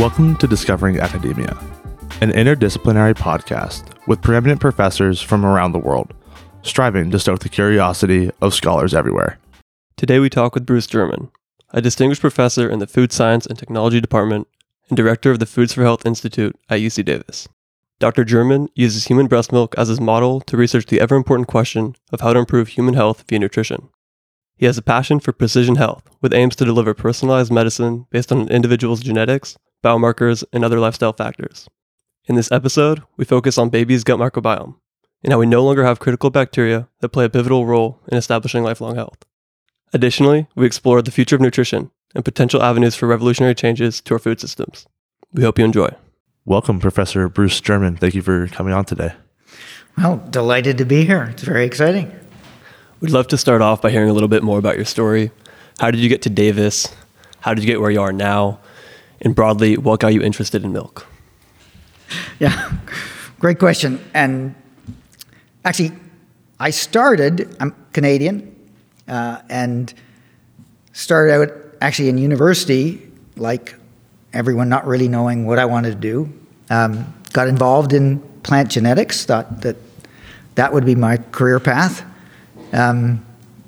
Welcome to Discovering Academia, an interdisciplinary podcast with preeminent professors from around the world, striving to stoke the curiosity of scholars everywhere. Today we talk with Bruce German, a distinguished professor in the Food Science and Technology Department and director of the Foods for Health Institute at UC Davis. Dr. German uses human breast milk as his model to research the ever important question of how to improve human health via nutrition. He has a passion for precision health, with aims to deliver personalized medicine based on an individual's genetics, biomarkers, and other lifestyle factors. In this episode, we focus on babies' gut microbiome and how we no longer have critical bacteria that play a pivotal role in establishing lifelong health. Additionally, we explore the future of nutrition and potential avenues for revolutionary changes to our food systems. We hope you enjoy. Welcome, Professor Bruce German. Thank you for coming on today. Well, delighted to be here. It's very exciting. We'd love to start off by hearing a little bit more about your story. How did you get to Davis? How did you get where you are now? And broadly, what got you interested in milk? Yeah, great question. And actually, I started, I'm Canadian, uh, and started out actually in university, like everyone not really knowing what I wanted to do. Um, got involved in plant genetics, thought that that would be my career path. Um,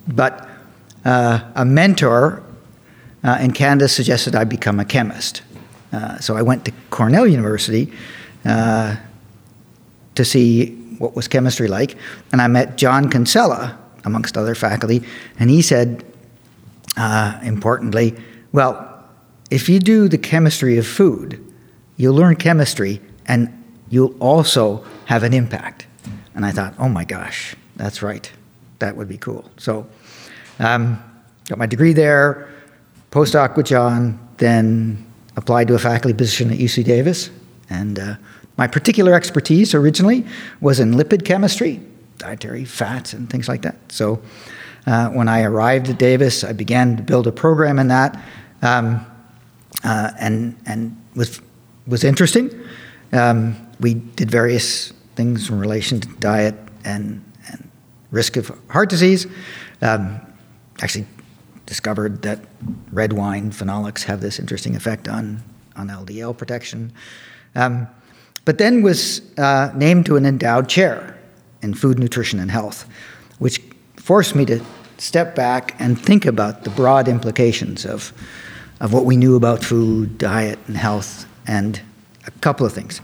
but uh, a mentor uh, in Canada suggested I become a chemist. Uh, so I went to Cornell University uh, to see what was chemistry like, and I met John Kinsella, amongst other faculty, and he said, uh, importantly, well, if you do the chemistry of food, you'll learn chemistry and you'll also have an impact. And I thought, oh my gosh, that's right that would be cool. So, um, got my degree there, postdoc with John, then applied to a faculty position at UC Davis. And uh, my particular expertise originally was in lipid chemistry, dietary fats, and things like that. So, uh, when I arrived at Davis, I began to build a program in that, um, uh, and and was was interesting. Um, we did various things in relation to diet and and risk of heart disease. Um, actually, discovered that red wine phenolics have this interesting effect on, on LDL protection. Um, but then was uh, named to an endowed chair in food, nutrition, and health, which forced me to step back and think about the broad implications of, of what we knew about food, diet, and health, and a couple of things.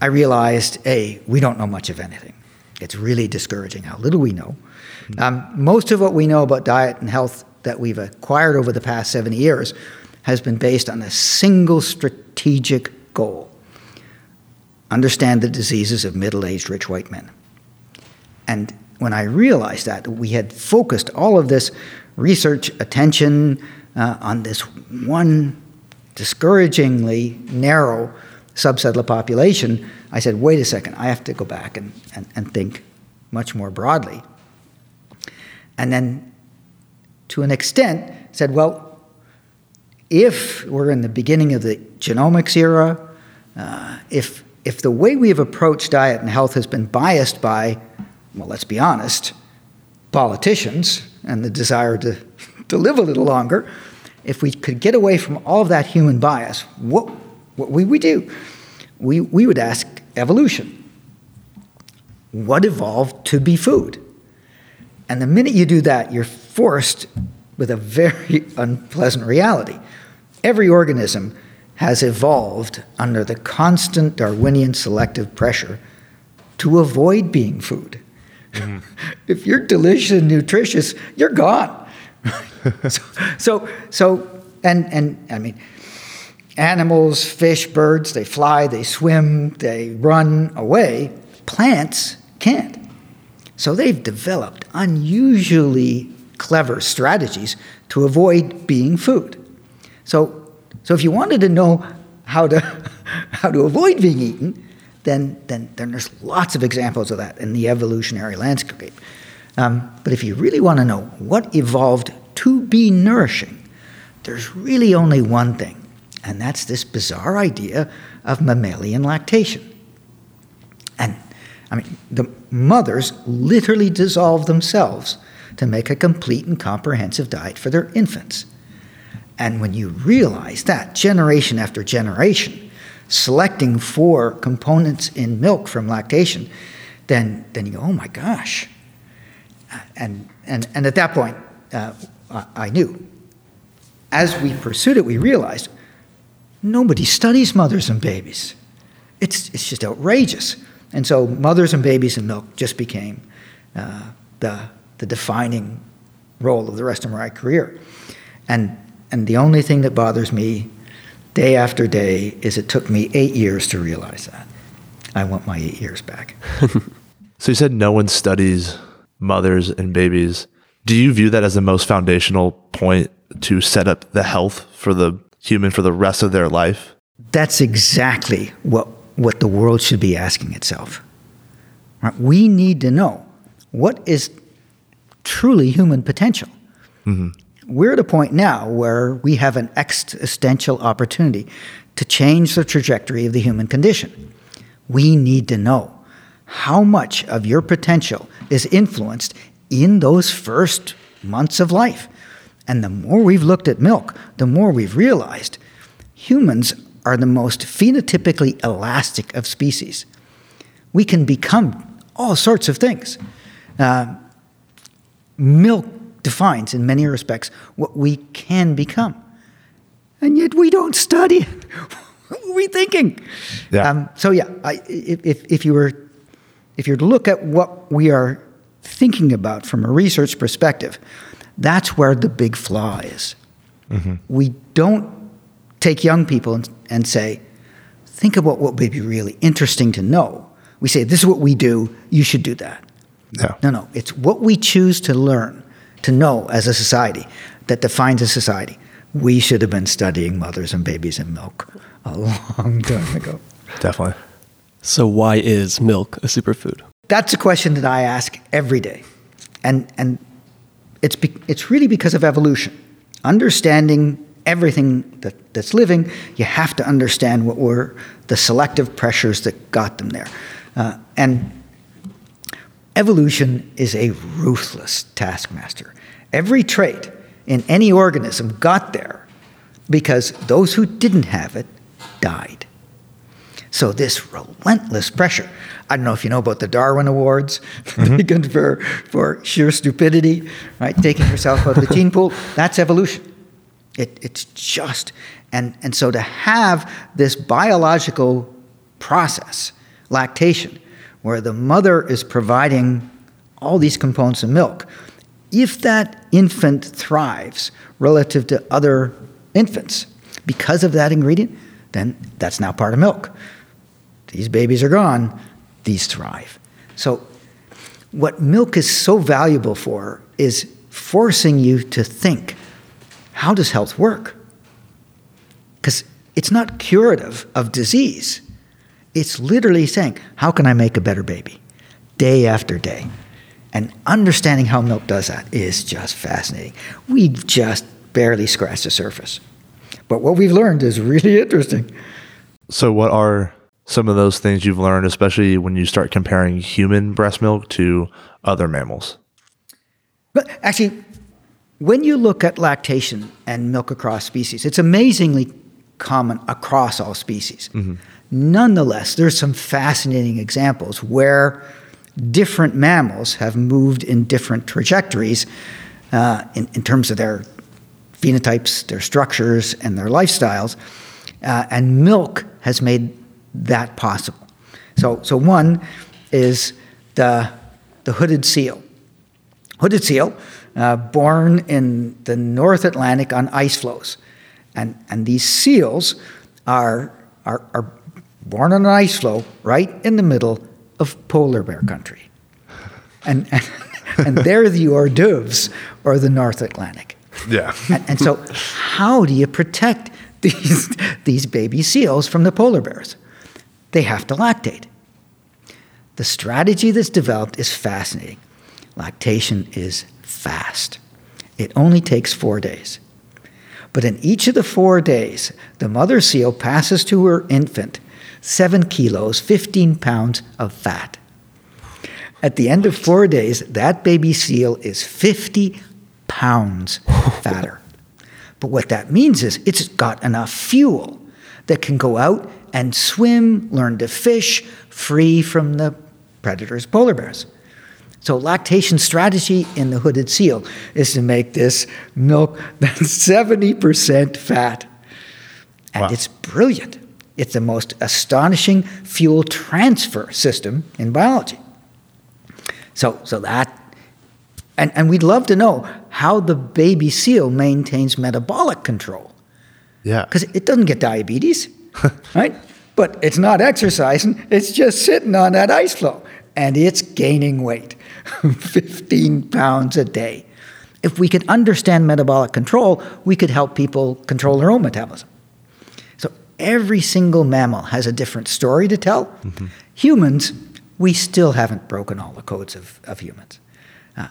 I realized, A, we don't know much of anything. It's really discouraging how little we know. Um, most of what we know about diet and health that we've acquired over the past 70 years has been based on a single strategic goal understand the diseases of middle aged rich white men. And when I realized that, we had focused all of this research attention uh, on this one discouragingly narrow subset of the population, I said, wait a second, I have to go back and, and, and think much more broadly. And then, to an extent, said, well, if we're in the beginning of the genomics era, uh, if, if the way we have approached diet and health has been biased by, well, let's be honest, politicians and the desire to, to live a little longer, if we could get away from all of that human bias, what, what would we do? We, we would ask evolution. What evolved to be food? And the minute you do that, you're forced with a very unpleasant reality. Every organism has evolved under the constant Darwinian selective pressure to avoid being food. Mm-hmm. if you're delicious and nutritious, you're gone. so, so, so, and, and I mean, animals, fish, birds, they fly, they swim, they run away. Plants can't. So they've developed unusually clever strategies to avoid being food. So, so if you wanted to know how to, how to avoid being eaten, then, then, then there's lots of examples of that in the evolutionary landscape. Um, but if you really want to know what evolved to be nourishing, there's really only one thing, and that's this bizarre idea of mammalian lactation. And I mean, the mothers literally dissolve themselves to make a complete and comprehensive diet for their infants. And when you realize that generation after generation, selecting for components in milk from lactation, then, then you go, oh my gosh. And, and, and at that point, uh, I, I knew. As we pursued it, we realized nobody studies mothers and babies. It's, it's just outrageous. And so, mothers and babies and milk just became uh, the, the defining role of the rest of my career. And, and the only thing that bothers me day after day is it took me eight years to realize that. I want my eight years back. so you said no one studies mothers and babies. Do you view that as the most foundational point to set up the health for the human for the rest of their life? That's exactly what, what the world should be asking itself. Right? We need to know what is truly human potential. Mm-hmm. We're at a point now where we have an existential opportunity to change the trajectory of the human condition. We need to know how much of your potential is influenced in those first months of life. And the more we've looked at milk, the more we've realized humans are the most phenotypically elastic of species. We can become all sorts of things. Uh, milk defines, in many respects, what we can become. And yet we don't study it. what are we thinking? Yeah. Um, so, yeah, I, if, if, you were, if you were to look at what we are thinking about from a research perspective, that's where the big flaw is. Mm-hmm. We don't take young people and, and say, think about what would be really interesting to know. We say, this is what we do, you should do that. No. No, no. It's what we choose to learn, to know as a society that defines a society. We should have been studying mothers and babies and milk a long time ago. Definitely. So, why is milk a superfood? That's a question that I ask every day. And, and it's, be, it's really because of evolution. Understanding everything that, that's living, you have to understand what were the selective pressures that got them there. Uh, and Evolution is a ruthless taskmaster. Every trait in any organism got there because those who didn't have it died. So this relentless pressure. I don't know if you know about the Darwin Awards, mm-hmm. for, for sheer stupidity, right? Taking yourself out of the gene pool. That's evolution. It, it's just, and, and so to have this biological process, lactation, where the mother is providing all these components of milk. If that infant thrives relative to other infants because of that ingredient, then that's now part of milk. These babies are gone, these thrive. So, what milk is so valuable for is forcing you to think how does health work? Because it's not curative of disease. It's literally saying, How can I make a better baby? Day after day. And understanding how milk does that is just fascinating. We've just barely scratched the surface. But what we've learned is really interesting. So, what are some of those things you've learned, especially when you start comparing human breast milk to other mammals? But actually, when you look at lactation and milk across species, it's amazingly common across all species. Mm-hmm. Nonetheless, there's some fascinating examples where different mammals have moved in different trajectories uh, in, in, terms of their phenotypes, their structures, and their lifestyles. Uh, and milk has made that possible. So, so one is the, the hooded seal. Hooded seal, uh, born in the North Atlantic on ice floes. And, and these seals are, are, are born on an ice floe right in the middle of polar bear country. And, and, and they're the hors d'oeuvres or the North Atlantic. Yeah. and, and so, how do you protect these, these baby seals from the polar bears? They have to lactate. The strategy that's developed is fascinating. Lactation is fast, it only takes four days. But in each of the four days, the mother seal passes to her infant seven kilos, 15 pounds of fat. At the end of four days, that baby seal is 50 pounds fatter. But what that means is it's got enough fuel that can go out and swim, learn to fish, free from the predators, polar bears. So lactation strategy in the hooded seal is to make this milk that's 70% fat. And Wow. it's brilliant. It's the most astonishing fuel transfer system in biology. So, so that, and, and we'd love to know how the baby seal maintains metabolic control Yeah. because it doesn't get diabetes, right? But it's not exercising, it's just sitting on that ice floe and it's gaining weight 15 pounds a day. If we could understand metabolic control, we could help people control their own metabolism. Every single mammal has a different story to tell. Humans, we still haven't broken all the codes of, of humans. Uh,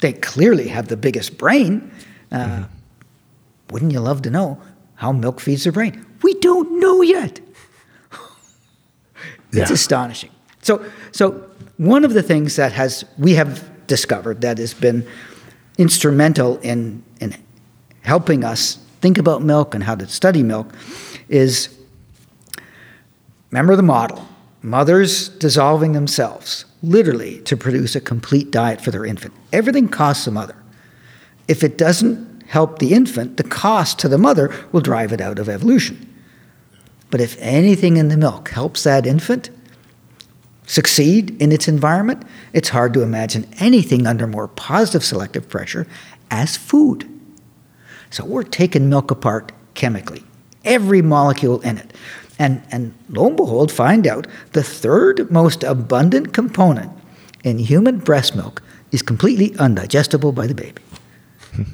they clearly have the biggest brain. Uh, Wouldn't you love to know how milk feeds their brain? We don't know yet. It's Yeah. astonishing. So, so one of the things that has we have discovered that has been instrumental in in helping us think about milk and how to study milk is remember the model mothers dissolving themselves literally to produce a complete diet for their infant. Everything costs the mother. If it doesn't help the infant the cost to the mother will drive it out of evolution. But if anything in the milk helps that infant succeed in its environment, it's hard to imagine anything under more positive selective pressure as food. So we're taking milk apart chemically, every molecule in it. And, and lo and behold, find out the third most abundant component in human breast milk is completely undigestible by the baby.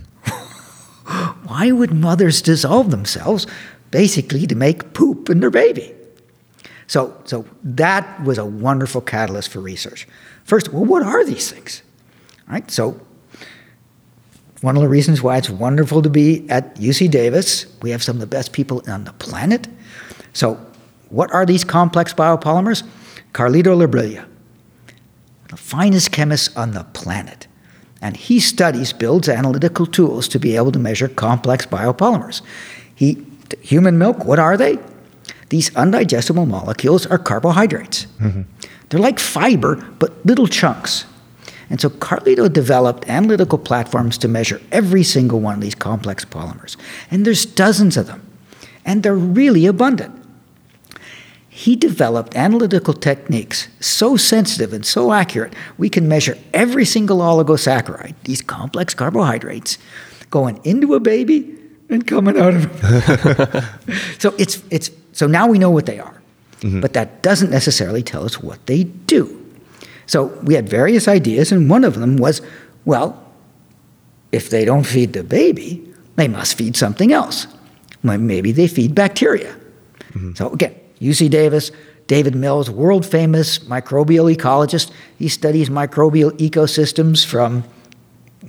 Why would mothers dissolve themselves basically to make poop in their baby? So, so that was a wonderful catalyst for research. First, well, what are these things? All right, so one of the reasons why it's wonderful to be at UC Davis, we have some of the best people on the planet. So, what are these complex biopolymers? Carlito Lebrilla, the finest chemist on the planet. And he studies, builds analytical tools to be able to measure complex biopolymers. He, human milk, what are they? These undigestible molecules are carbohydrates. Mm-hmm. They're like fiber, but little chunks. And so Carlito developed analytical platforms to measure every single one of these complex polymers. And there's dozens of them. And they're really abundant. He developed analytical techniques so sensitive and so accurate, we can measure every single oligosaccharide, these complex carbohydrates, going into a baby and coming out of it. so it's it's so now we know what they are, mm-hmm. but that doesn't necessarily tell us what they do. So we had various ideas, and one of them was, well, if they don't feed the baby, they must feed something else. Well, Maybe they feed bacteria. Mm-hmm. So again, UC Davis, David Mills, world famous microbial ecologist. He studies microbial ecosystems from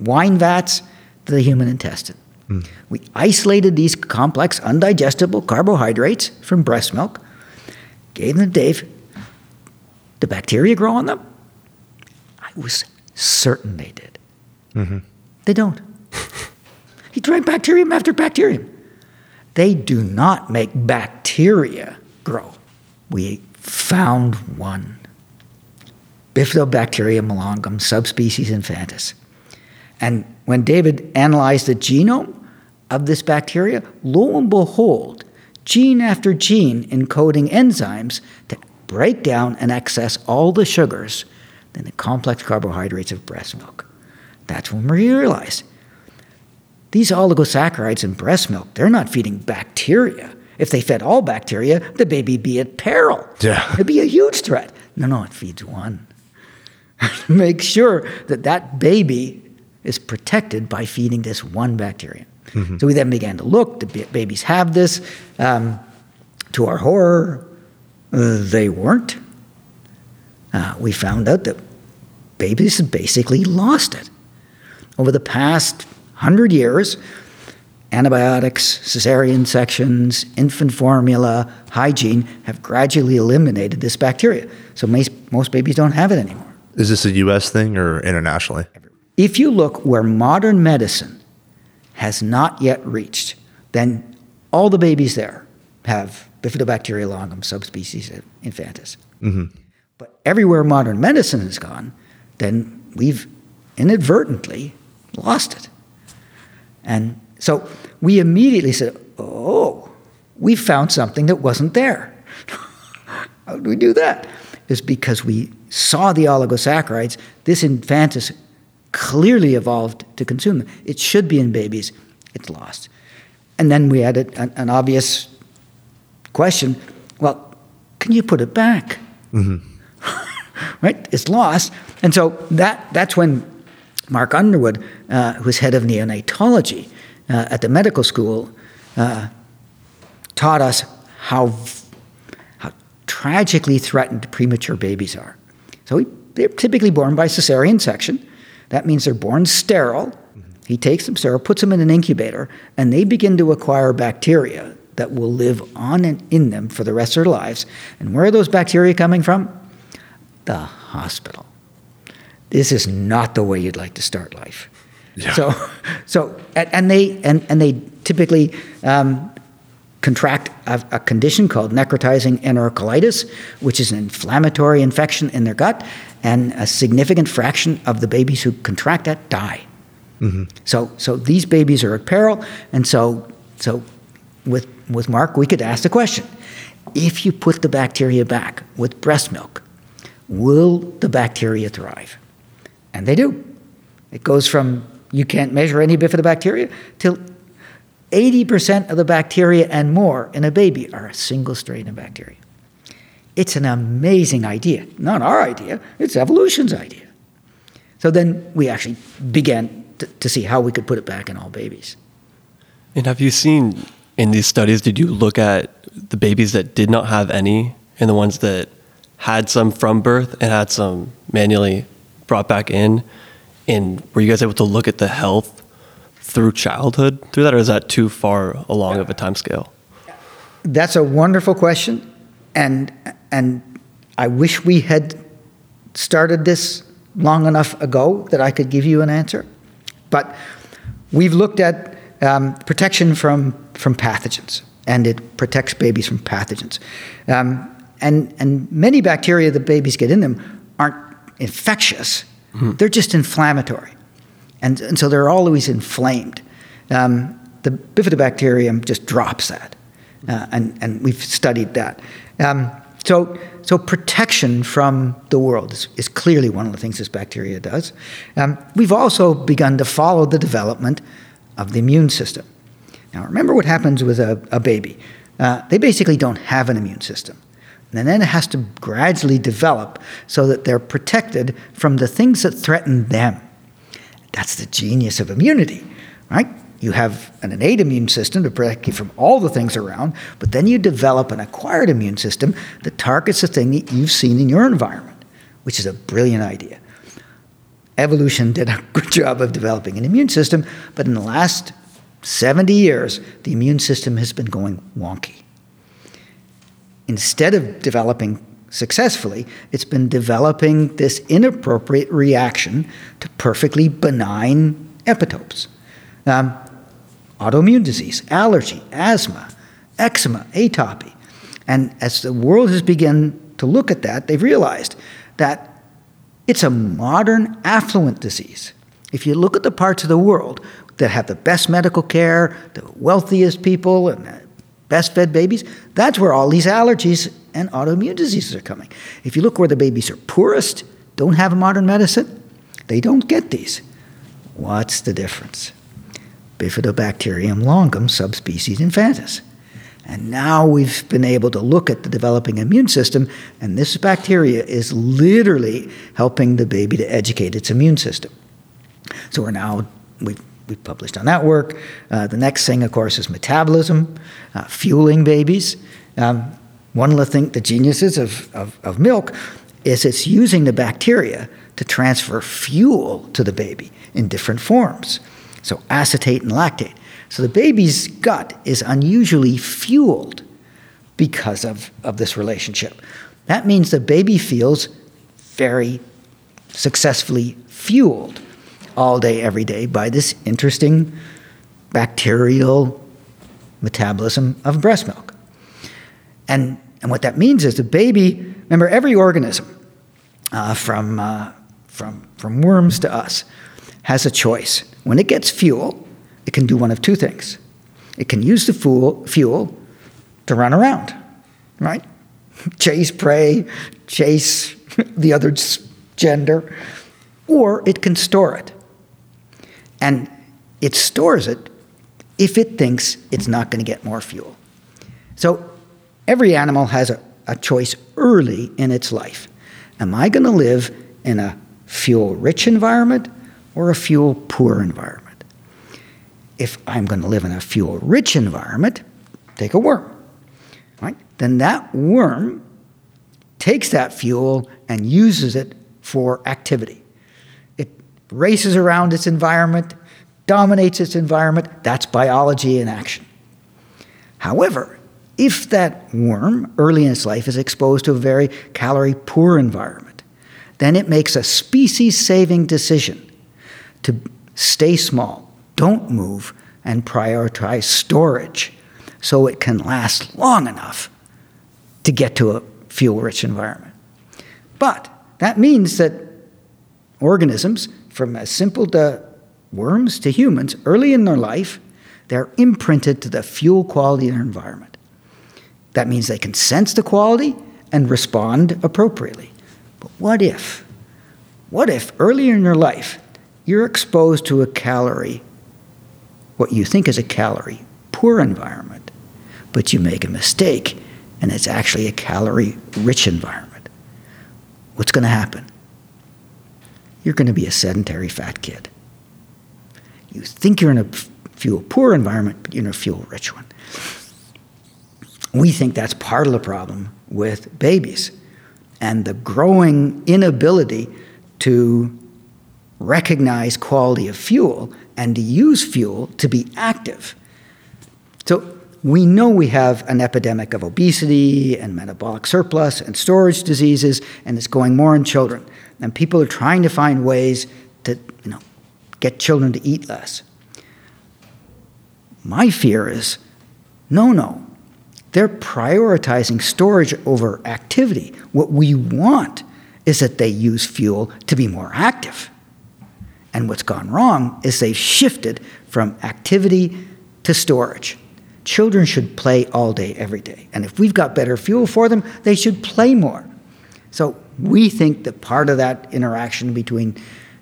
wine vats to the human intestine. Mm. We isolated these complex, undigestible carbohydrates from breast milk, gave them to Dave. The bacteria grow on them? I was certain they did. Mm-hmm. They don't. he tried bacterium after bacterium. They do not make bacteria grow. We found one. Bifidobacterium longum, subspecies infantis. And when David analyzed the genome of this bacteria, lo and behold, gene after gene encoding enzymes to break down and access all the sugars in the complex carbohydrates of breast milk. That's when we realized these oligosaccharides in breast milk, they're not feeding bacteria. If they fed all bacteria, the baby be at peril. Yeah. It'd be a huge threat. No, no, it feeds one. Make sure that that baby is protected by feeding this one bacteria. So we then began to look. The babies have this. Um, to our horror, uh, they weren't. Uh, we found out that babies basically lost it. Over the past hundred years, antibiotics, cesarean sections, infant formula, hygiene have gradually eliminated this bacteria. So most, most babies don't have it anymore. Is this a U.S. thing or internationally? If you look where modern medicine has not yet reached, then all the babies there have Bifidobacteria longum subspecies infantis. But everywhere modern medicine has gone, then we've inadvertently lost it. And so we immediately said, oh, we found something that wasn't there. How did we do that? Is because we saw the oligosaccharides. This infantis clearly evolved to consume them. It should be in babies. It's lost. And then we had an, an, obvious question well, can you put it back? Mm-hmm. right? It's lost. And so that, that's when Mark Underwood, uh, who was head of neonatology uh, at the medical school, uh, taught us how, how tragically threatened premature babies are. So they're typically born by cesarean section. That means they're born sterile. He takes them sterile, puts them in an incubator, and they begin to acquire bacteria that will live on and in them for the rest of their lives. And where are those bacteria coming from? The hospital. This is not the way you'd like to start life. Yeah. So, so and they and, and they typically um, contract a, a, condition called necrotizing enterocolitis, which is an inflammatory infection in their gut, and a significant fraction of the babies who contract that die. Mm-hmm. So, so these babies are at peril, and so, so with with Mark, we could ask the question: If you put the bacteria back with breast milk, will the bacteria thrive? And they do. It goes from you can't measure any bifidobacteria till 80% of the bacteria and more in a baby are a single strain of bacteria. It's an amazing idea. Not our idea, it's evolution's idea. So then we actually began to, to see how we could put it back in all babies. And have you seen in these studies, did you look at the babies that did not have any and the ones that had some from birth and had some manually brought back in? And were you guys able to look at the health through childhood through that, or is that too far along of a time scale? That's a wonderful question, and and I wish we had started this long enough ago that I could give you an answer. But we've looked at um, protection from from pathogens, and it protects babies from pathogens. Um, and and many bacteria that babies get in them aren't infectious; mm-hmm. they're just inflammatory and, and so they're always inflamed. Um, the bifidobacterium just drops that, uh, and, and we've studied that. Um, so, so protection from the world is, is, clearly one of the things this bacteria does. Um, we've also begun to follow the development of the immune system. Now, remember what happens with a, a baby. Uh, they basically don't have an immune system. And then it has to gradually develop so that they're protected from the things that threaten them. That's the genius of immunity, right? You have an innate immune system to protect you from all the things around, but then you develop an acquired immune system that targets the thing that you've seen in your environment, which is a brilliant idea. Evolution did a good job of developing an immune system, but in the last 70 years, the immune system has been going wonky. Instead of developing successfully, it's been developing this inappropriate reaction to perfectly benign epitopes. Um, autoimmune disease, allergy, asthma, eczema, atopy. And as the world has begun to look at that, they've realized that it's a modern affluent disease. If you look at the parts of the world that have the best medical care, the wealthiest people, and best fed babies, that's where all these allergies and autoimmune diseases are coming. If you look where the babies are poorest, don't have modern medicine, they don't get these. What's the difference? Bifidobacterium longum subspecies infantis. And now we've been able to look at the developing immune system, and this bacteria is literally helping the baby to educate its immune system. So we're now, we've, we've published on that work. Uh, the next thing, of course, is metabolism, uh, fueling babies. Um, one of the, things, the geniuses of, of, of milk is it's using the bacteria to transfer fuel to the baby in different forms. So acetate and lactate. So the baby's gut is unusually fueled because of, of this relationship. That means the baby feels very successfully fueled all day, every day by this interesting bacterial metabolism of breast milk. And, and what that means is the baby, remember, every organism, uh, from, uh, from, from worms to us, has a choice. When it gets fuel, it can do one of two things. It can use the fuel, fuel to run around, right? Chase prey, chase the other gender, or it can store it. And it stores it if it thinks it's not going to get more fuel. So every animal has a, a choice early in its life. Am I going to live in a fuel rich environment or a fuel poor environment? If I'm going to live in a fuel rich environment, take a worm. Right? Then that worm takes that fuel and uses it for activity. Races around its environment, dominates its environment. That's biology in action. However, if that worm early in its life is exposed to a very calorie poor environment, then it makes a species saving decision to stay small, don't move, and prioritize storage so it can last long enough to get to a fuel rich environment. But that means that organisms, from as simple to worms to humans, early in their life, they're imprinted to the fuel quality of their environment. That means they can sense the quality and respond appropriately. But what if? What if earlier in your life you're exposed to a calorie, what you think is a calorie poor environment, but you make a mistake and it's actually a calorie rich environment? What's going to happen? You're going to be a sedentary fat kid. You think you're in a fuel poor environment, but you're in a fuel rich one. We think that's part of the problem with babies and the growing inability to recognize quality of fuel and to use fuel to be active. So we know we have an epidemic of obesity and metabolic surplus and storage diseases, and it's going more in children. And people are trying to find ways to, you know, get children to eat less. My fear is no, no. They're prioritizing storage over activity. What we want is that they use fuel to be more active. And what's gone wrong is they've shifted from activity to storage. Children should play all day, every day. And if we've got better fuel for them, they should play more. So we think that part of that interaction between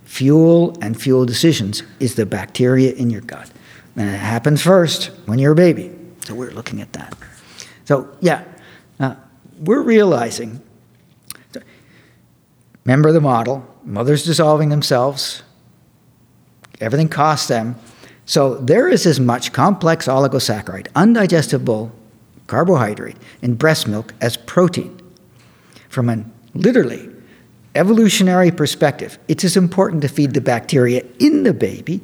fuel and fuel decisions is the bacteria in your gut. And it happens first when you're a baby. So we're looking at that. So, yeah, uh, we're realizing. Remember the model mothers dissolving themselves, everything costs them. So, there is as much complex oligosaccharide, undigestible carbohydrate in breast milk as protein. From an literally evolutionary perspective, it's as important to feed the bacteria in the baby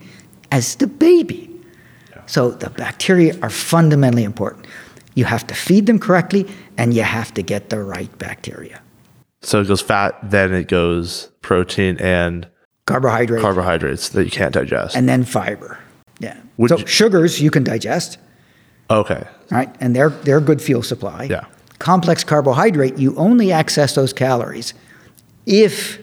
as the baby. So the bacteria are fundamentally important. You have to feed them correctly and you have to get the right bacteria. So it goes fat, then it goes protein and Carbohydrate. carbohydrates that you can't digest. and then fiber. Yeah. Would so you- sugars you can digest, okay. right? And they're they're good fuel supply. Yeah. Complex carbohydrate, you only access those calories if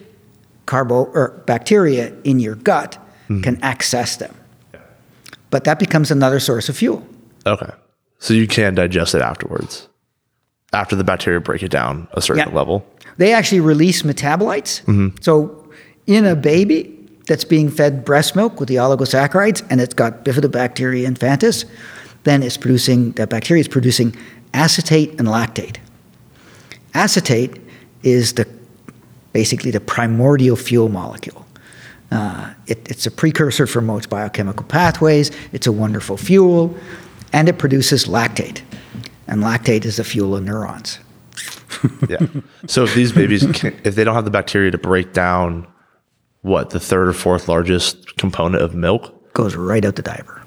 carbo or bacteria in your gut Mm-hmm. can access them. But that becomes another source of fuel. Okay. So you can digest it afterwards. After the bacteria break it down a certain Yeah. level. They actually release metabolites. So in a baby that's being fed breast milk with the oligosaccharides and it's got bifidobacteria infantis, then it's producing that bacteria is producing acetate and lactate. Acetate is the basically the primordial fuel molecule. Uh, it, it's a precursor for most biochemical pathways. It's a wonderful fuel, and it produces lactate. And lactate is the fuel of neurons. Yeah. so if these babies, can, if they don't have the bacteria to break down what the third or fourth largest component of milk, Goes right out the diaper.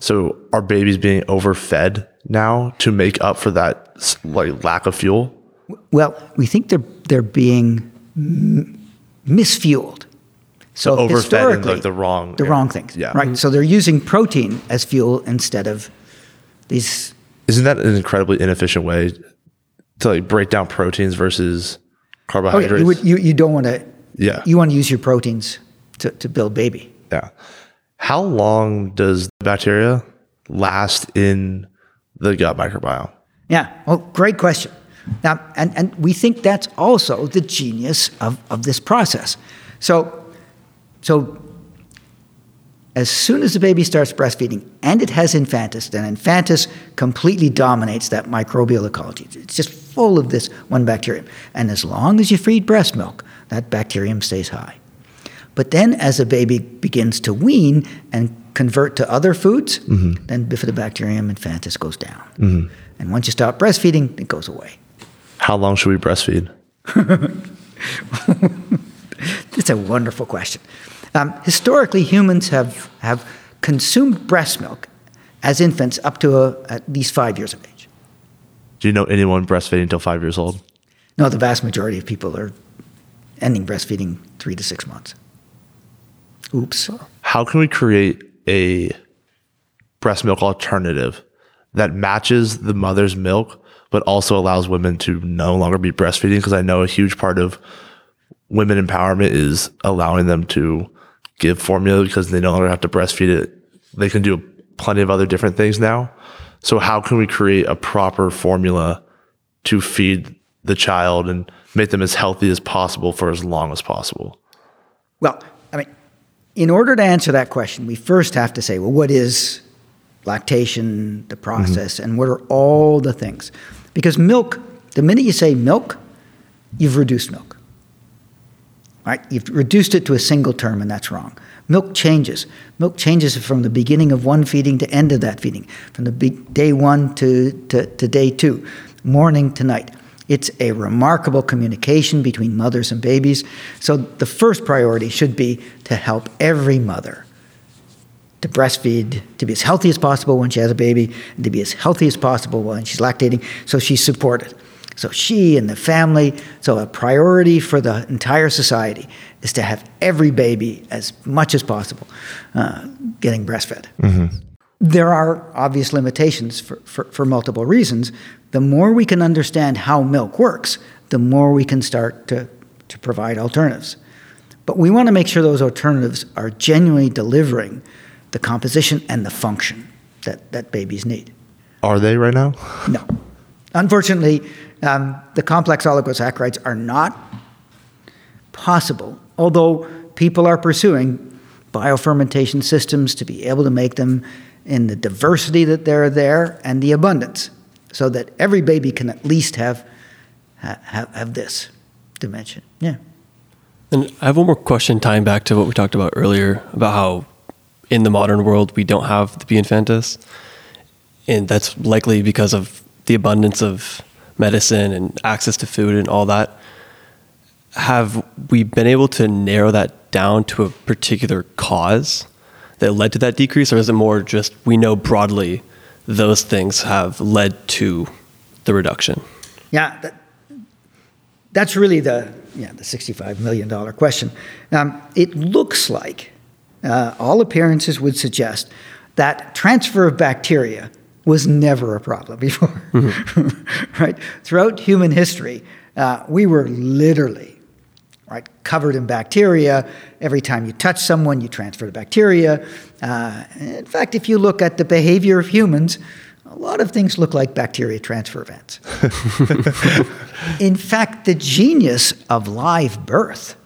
so are babies being overfed now to make up for that like lack of fuel? Well, we think they're they're being m- misfueled. So, overfed in, like, the wrong- the wrong things. Yeah. Right. So they're using protein as fuel instead of these. Isn't that an incredibly inefficient way to like break down proteins versus Oh, yeah, carbohydrates? you, would, you, you don't want to. Yeah. You want to use your proteins to, to build baby. Yeah. How long does the bacteria last in the gut microbiome? Yeah. Well, great question. Now, and, and we think that's also the genius of, of this process. So, so as soon as the baby starts breastfeeding and it has infantis, then infantis completely dominates that microbial ecology. It's just full of this one bacterium. And as long as you feed breast milk, that bacterium stays high. But then as a baby begins to wean and convert to other foods, then bifidobacterium infantis goes down. And once you stop breastfeeding, it goes away. How long should we breastfeed? It's a wonderful question. Um, historically, humans have, have consumed breast milk as infants up to a, at least five years of age. Do you know anyone breastfeeding until five years old? No, the vast majority of people are ending breastfeeding three to six months. Oops. How can we create a breast milk alternative that matches the mother's milk, but also allows women to no longer be breastfeeding? Because I know a huge part of women empowerment is allowing them to give formula because they no longer have to breastfeed it. They can do plenty of other different things now. So how can we create a proper formula to feed the child and make them as healthy as possible for as long as possible? Well, I mean, in order to answer that question, we first have to say, well, what is lactation, the mm-hmm. process, and what are all the things? Because milk, the minute you say milk, you've reduced milk. Right? You've reduced it to a single term, and that's wrong. Milk changes. Milk changes from the beginning of one feeding to end of that feeding, from the be- day one to, to, to day two, morning to night. It's a remarkable communication between mothers and babies. So the first priority should be to help every mother to breastfeed, to be as healthy as possible when she has a baby, and to be as healthy as possible when she's lactating, so she's supported. So she and the family, so a priority for the entire society is to have every baby as much as possible uh, getting breastfed. There are obvious limitations for, for, for multiple reasons. The more we can understand how milk works, the more we can start to, to provide alternatives. But we want to make sure those alternatives are genuinely delivering the composition and the function that, that babies need. Are they right now? No. Unfortunately, um, the complex oligosaccharides are not possible, although people are pursuing biofermentation systems to be able to make them in the diversity that they're there and the abundance, so that every baby can at least have, have, have this dimension. Yeah. And I have one more question tying back to what we talked about earlier about how in the modern world we don't have the B infantis. And that's likely because of the abundance of medicine and access to food and all that. Have we been able to narrow that down to a particular cause that led to that decrease, or is it more just we know broadly those things have led to the reduction? Yeah, that, that's really the yeah the sixty-five million dollar question. Um, it looks like uh, all appearances would suggest that transfer of bacteria was never a problem before. right throughout human history, uh, we were literally right covered in bacteria. Every time you touch someone, you transfer the bacteria. Uh, in fact, if you look at the behavior of humans. A lot of things look like bacteria transfer events. In fact, the genius of live birth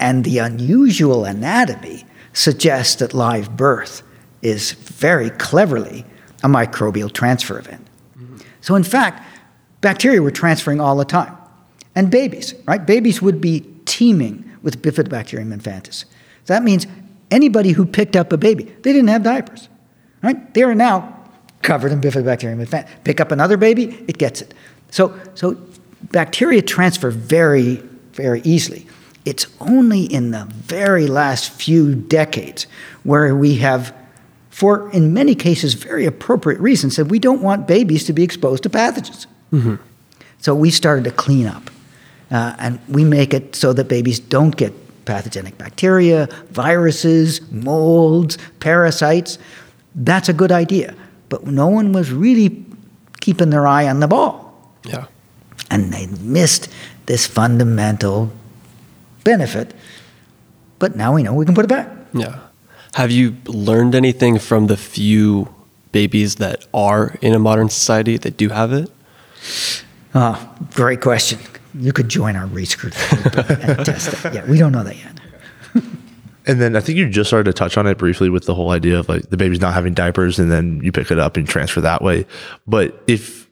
and the unusual anatomy suggests that live birth is very cleverly a microbial transfer event. So, in fact, bacteria were transferring all the time. And babies, right? Babies would be teeming with Bifidobacterium infantis. So That means anybody who picked up a baby, they didn't have diapers, right? They are now covered in Bifidobacterium infantis. Pick up another baby, it gets it. So, so bacteria transfer very, very easily. It's only in the very last few decades where we have, for in many cases very appropriate reasons, said we don't want babies to be exposed to pathogens. Mm-hmm. So we started to clean up. Uh, and we make it so that babies don't get pathogenic bacteria, viruses, molds, parasites. That's a good idea. But no one was really keeping their eye on the ball. Yeah. And they missed this fundamental benefit. But now we know we can put it back. Yeah. Have you learned anything from the few babies that are in a modern society that do have it? Oh, great question. You could join our research group and test it. Yeah, we don't know that yet. And then I think you just started to touch on it briefly with the whole idea of like the baby's not having diapers and then you pick it up and transfer that way. But if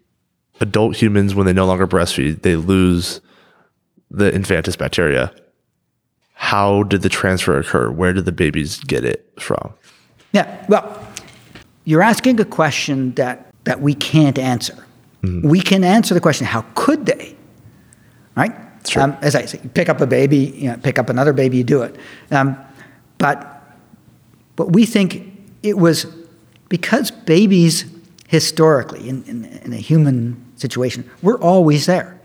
adult humans, when they no longer breastfeed, they lose the infantis bacteria, how did the transfer occur? Where did the babies get it from? Yeah, well, you're asking a question that, that we can't answer. Mm-hmm. We can answer the question, how could they? Right? Sure. Um, as I say, you pick up a baby, you know, pick up another baby, you do it. Um, but, but we think it was because babies historically, in, in, in a human situation, were always there.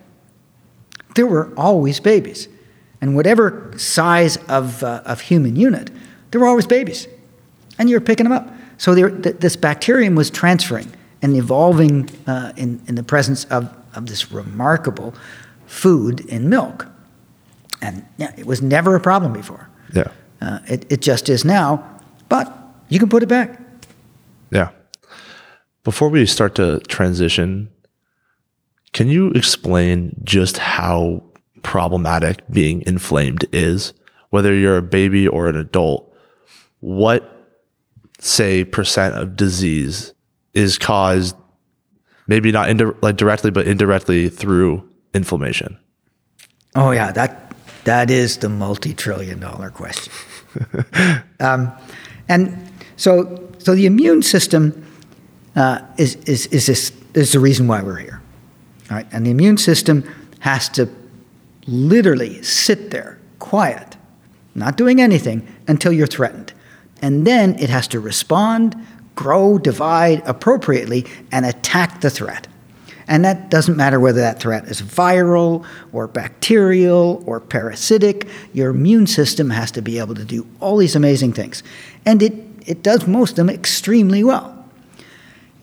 There were always babies. And whatever size of, uh, of human unit, there were always babies. And you're picking them up. So there, th- this bacterium was transferring and evolving uh, in, in the presence of, of this remarkable food in milk. And yeah, it was never a problem before. Yeah. Uh, it, it just is now, but you can put it back. Yeah. Before we start to transition, can you explain just how problematic being inflamed is? Whether you're a baby or an adult, what, say, percent of disease is caused, maybe not indi- like directly, but indirectly through inflammation? Oh yeah, that that is the multi-trillion dollar question. um, and so so the immune system uh, is is is this is the reason why we're here, all right? And the immune system has to literally sit there, quiet, not doing anything until you're threatened, and then it has to respond, grow, divide appropriately, and attack the threat. And that doesn't matter whether that threat is viral or bacterial or parasitic. Your immune system has to be able to do all these amazing things. And it, it does most of them extremely well.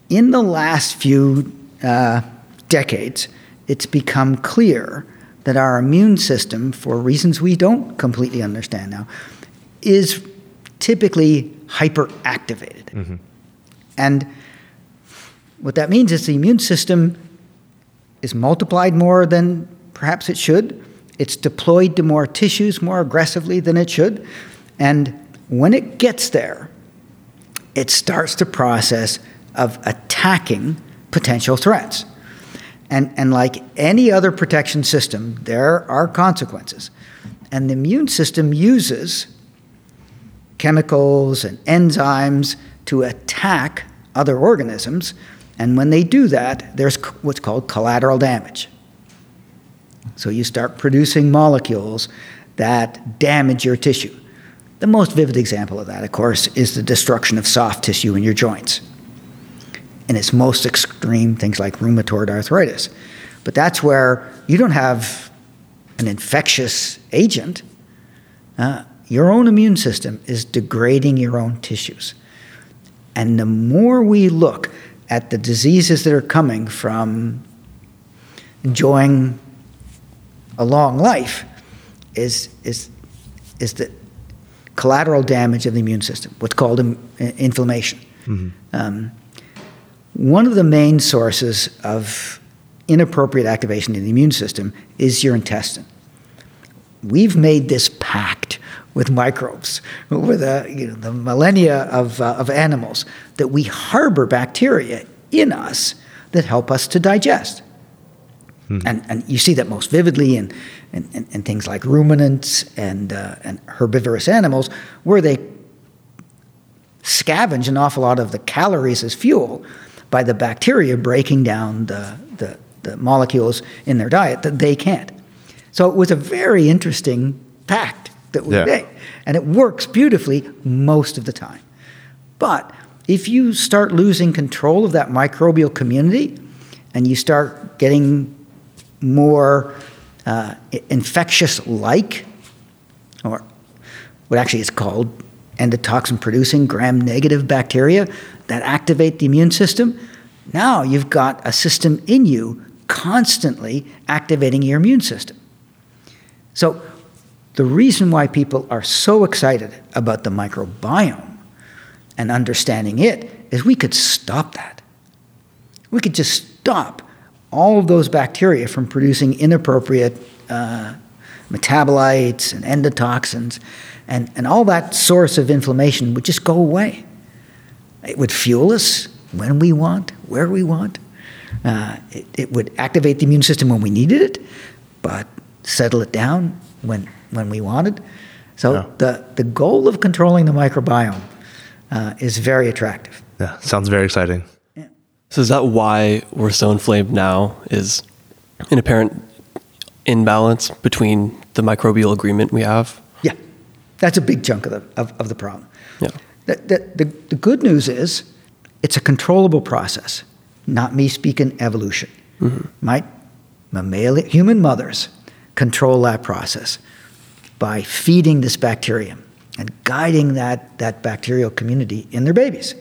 In the last few uh, decades, it's become clear that our immune system, for reasons we don't completely understand now, is typically hyperactivated. And what that means is the immune system is multiplied more than perhaps it should. It's deployed to more tissues more aggressively than it should. And when it gets there, it starts the process of attacking potential threats. And, and like any other protection system, there are consequences. And the immune system uses chemicals and enzymes to attack other organisms. And when they do that, there's what's called collateral damage. So you start producing molecules that damage your tissue. The most vivid example of that, of course, is the destruction of soft tissue in your joints. In its most extreme, things like rheumatoid arthritis. But that's where you don't have an infectious agent. Uh, your own immune system is degrading your own tissues. And the more we look at the diseases that are coming from enjoying a long life, is, is, is the collateral damage of the immune system, what's called inflammation. Um, one of the main sources of inappropriate activation in the immune system is your intestine. We've made this pact with microbes over the, you know, the millennia of, uh, of animals that we harbor bacteria in us that help us to digest. And, and you see that most vividly in, in, in, in things like ruminants and, uh, and herbivorous animals, where they scavenge an awful lot of the calories as fuel by the bacteria breaking down the, the, the molecules in their diet that they can't. So it was a very interesting pact that we Yeah. made. And it works beautifully most of the time. But if you start losing control of that microbial community and you start getting more uh, infectious like or what actually is called endotoxin producing gram negative bacteria that activate the immune system. Now you've got a system in you constantly activating your immune system. So, the reason why people are so excited about the microbiome and understanding it is we could stop that. We could just stop all of those bacteria from producing inappropriate uh, metabolites and endotoxins, and, and all that source of inflammation would just go away. It would fuel us when we want, where we want. Uh, it, it would activate the immune system when we needed it, but settle it down when, when we wanted. So Yeah. the, the goal of controlling the microbiome uh, is very attractive. Yeah, sounds very exciting. So is that why we're so inflamed now? Is an apparent imbalance between the microbial agreement we have? Yeah, that's a big chunk of the, of, of the problem. Yeah. The, the, the, the good news is it's a controllable process, not me speaking evolution. Right? Mammalian, human mothers control that process by feeding this bacterium and guiding that, that bacterial community in their babies.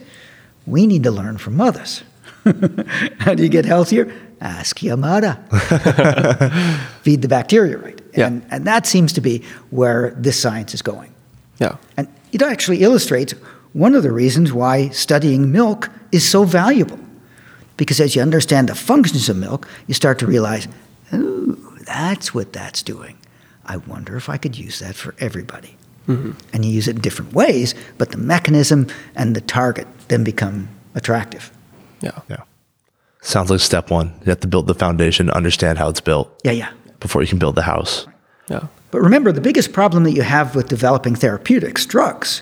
We need to learn from mothers. How do you get healthier? Ask your mother. Feed the bacteria right. Yeah. And, and that seems to be where this science is going. Yeah. And it actually illustrates one of the reasons why studying milk is so valuable. Because as you understand the functions of milk, you start to realize, oh, that's what that's doing. I wonder if I could use that for everybody. Mm-hmm. And you use it in different ways, but the mechanism and the target then become attractive. Yeah. Yeah. Sounds like step one. You have to build the foundation, understand how it's built Yeah, yeah. before you can build the house. Yeah. But remember, the biggest problem that you have with developing therapeutics, drugs,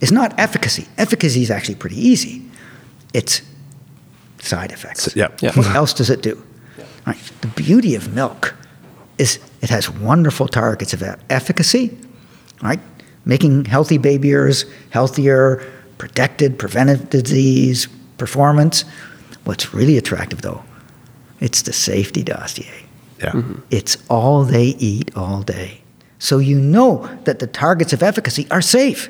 is not efficacy. Efficacy is actually pretty easy. It's side effects. So, yeah. Yeah. What else does it do? Right. The beauty of milk is it has wonderful targets of efficacy, right? Making healthy babies healthier, protected, preventive disease, performance. What's really attractive, though, it's the safety dossier. Yeah. It's all they eat all day. So you know that the targets of efficacy are safe.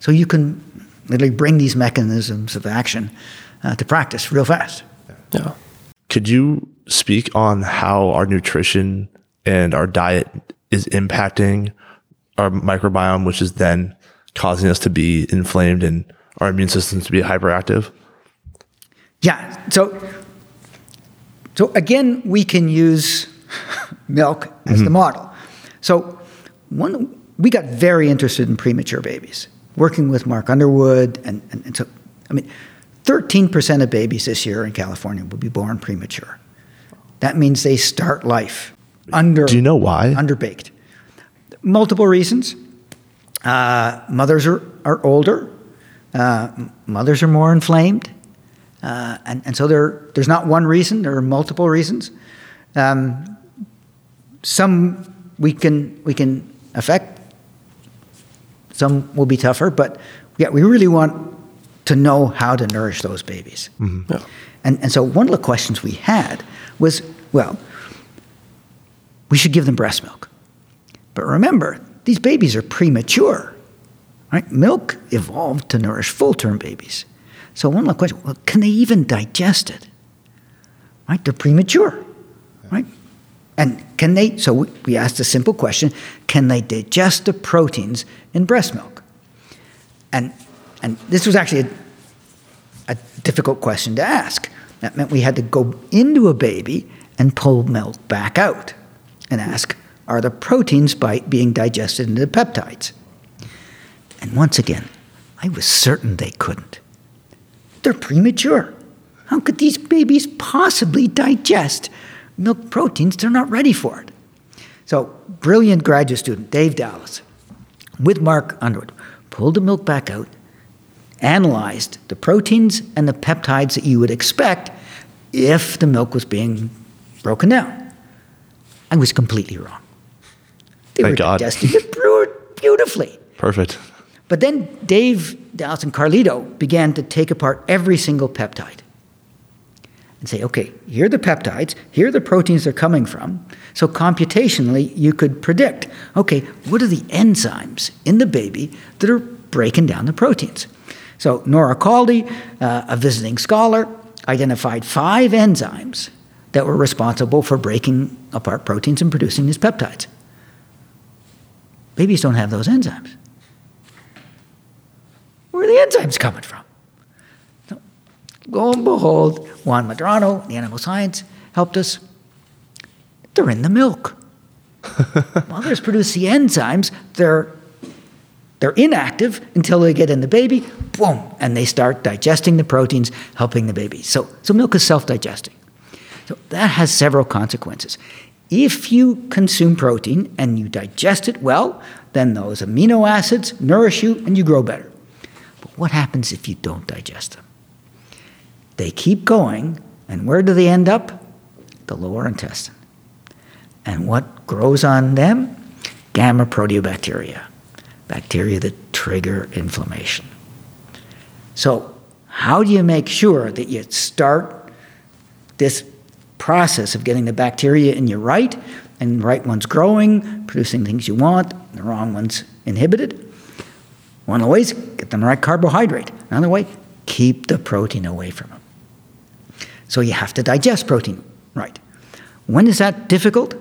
So you can literally bring these mechanisms of action uh, to practice real fast. Yeah. Could you speak on how our nutrition and our diet is impacting our microbiome, which is then causing us to be inflamed and our immune systems to be hyperactive? Yeah. So, so again, we can use milk as the mm-hmm. model. So, one we got very interested in premature babies, working with Mark Underwood, and, and, and so I mean, thirteen percent of babies this year in California will be born premature. That means they start life under. Do you know why? Underbaked. Multiple reasons. Uh, mothers are, are older. Uh, mothers are more inflamed. Uh, and, and so there, there's not one reason, there are multiple reasons. Um, some we can, we can affect, some will be tougher, but yeah, we really want to know how to nourish those babies. Yeah. And, and so one of the questions we had was well, we should give them breast milk. But remember, these babies are premature. Right? Milk evolved to nourish full term babies. So one of the questions, well, can they even digest it? Right? They're premature. Right? And can they, so we- we asked a simple question can they digest the proteins in breast milk? And, and this was actually a, a difficult question to ask. That meant we had to go into a baby and pull milk back out and ask, are the proteins by being digested into peptides? And once again, I was certain they couldn't. They're premature. How could these babies possibly digest milk proteins? They're not ready for it. So, brilliant graduate student, Dave Dallas, with Mark Underwood, pulled the milk back out, analyzed the proteins and the peptides that you would expect if the milk was being broken down. I was completely wrong. They Thank were God. digesting it brew- beautifully. Perfect. But then Dave Dallas and Carlito began to take apart every single peptide. and say, okay, here are the peptides, here are the proteins they're coming from. So computationally, you could predict, okay, what are the enzymes in the baby that are breaking down the proteins? So Nora Khaldi, uh, a visiting scholar, identified five enzymes that were responsible for breaking apart proteins and producing these peptides. Babies don't have those enzymes. Where are the enzymes coming from? lo and behold, Juan Medrano, the animal science, helped us. They're in the milk. Mothers produce the enzymes. They're they're inactive until they get in the baby, boom, and they start digesting the proteins, helping the baby. So, so milk is self-digesting. So that has several consequences. If you consume protein and you digest it well, then those amino acids nourish you and you grow better. But what happens if you don't digest them? They keep going, and where do they end up? The lower intestine. And what grows on them? Gamma proteobacteria, bacteria that trigger inflammation. So, how do you make sure that you start this process of getting the bacteria in you right, and the right one's growing, producing things you want, the wrong one's inhibited? One of the ways, get them the right carbohydrate. Another way, keep the protein away from them. So you have to digest protein right. When is that difficult?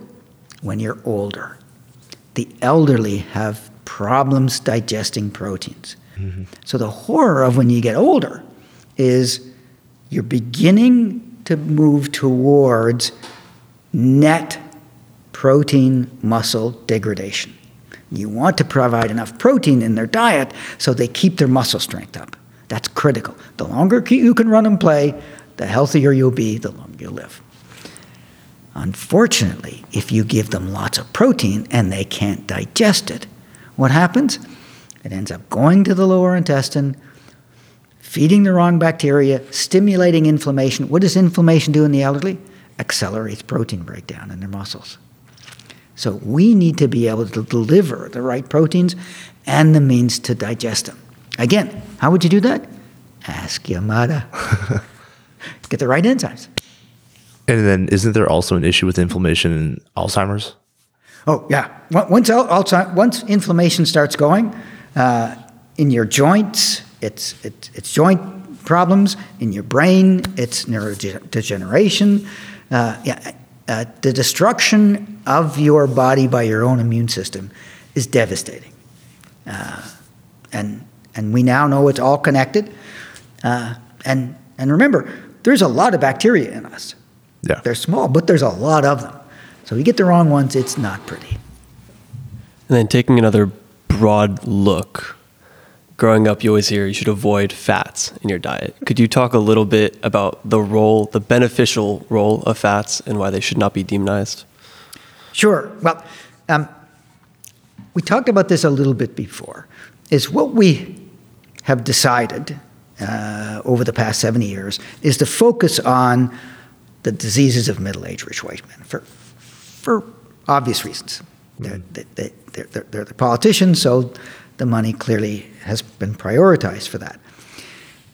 When you're older. The elderly have problems digesting proteins. Mm-hmm. So the horror of when you get older is you're beginning to move towards net protein muscle degradation. You want to provide enough protein in their diet so they keep their muscle strength up. That's critical. The longer you can run and play, the healthier you'll be, the longer you'll live. Unfortunately, if you give them lots of protein and they can't digest it, what happens? It ends up going to the lower intestine, feeding the wrong bacteria, stimulating inflammation. What does inflammation do in the elderly? Accelerates protein breakdown in their muscles. So we need to be able to deliver the right proteins and the means to digest them. Again, how would you do that? Ask your mother. get the right enzymes. And then, isn't there also an issue with inflammation in Alzheimer's? Oh yeah. Once once inflammation starts going uh, in your joints, it's, it's it's joint problems. In your brain, it's neurodegeneration. Uh, yeah, uh, the destruction of your body by your own immune system is devastating. Uh, and and we now know it's all connected. Uh, and and remember, there's a lot of bacteria in us. Yeah. They're small, but there's a lot of them. So you get the wrong ones, it's not pretty. And then taking another broad look, growing up, you always hear you should avoid fats in your diet. Could you talk a little bit about the role, the beneficial role of fats and why they should not be demonized? Sure. Well, um, we talked about this a little bit before. Is what we have decided uh, over the past 70 years is to focus on the diseases of middle-aged rich white men for, for obvious reasons. Mm-hmm. They're, they, they're, they're, they're the politicians, so the money clearly has been prioritized for that.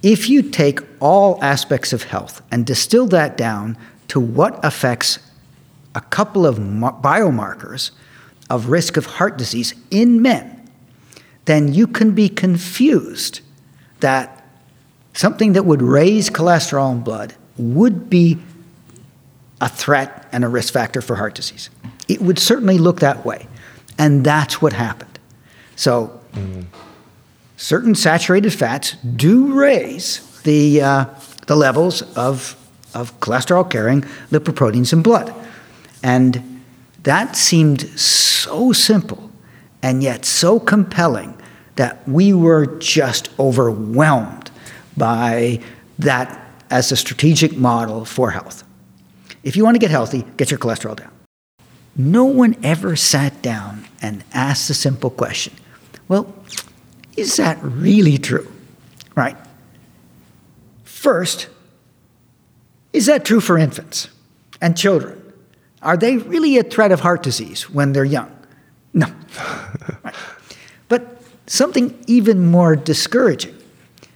If you take all aspects of health and distill that down to what affects a couple of biomarkers of risk of heart disease in men, then you can be confused that something that would raise cholesterol in blood would be a threat and a risk factor for heart disease. It would certainly look that way. And that's what happened. So, certain saturated fats do raise the, uh, the levels of, of cholesterol carrying lipoproteins in blood. And that seemed so simple and yet so compelling that we were just overwhelmed by that as a strategic model for health. If you want to get healthy, get your cholesterol down. No one ever sat down and asked the simple question well, is that really true? Right. First, is that true for infants and children? Are they really a threat of heart disease when they're young? No. right. But something even more discouraging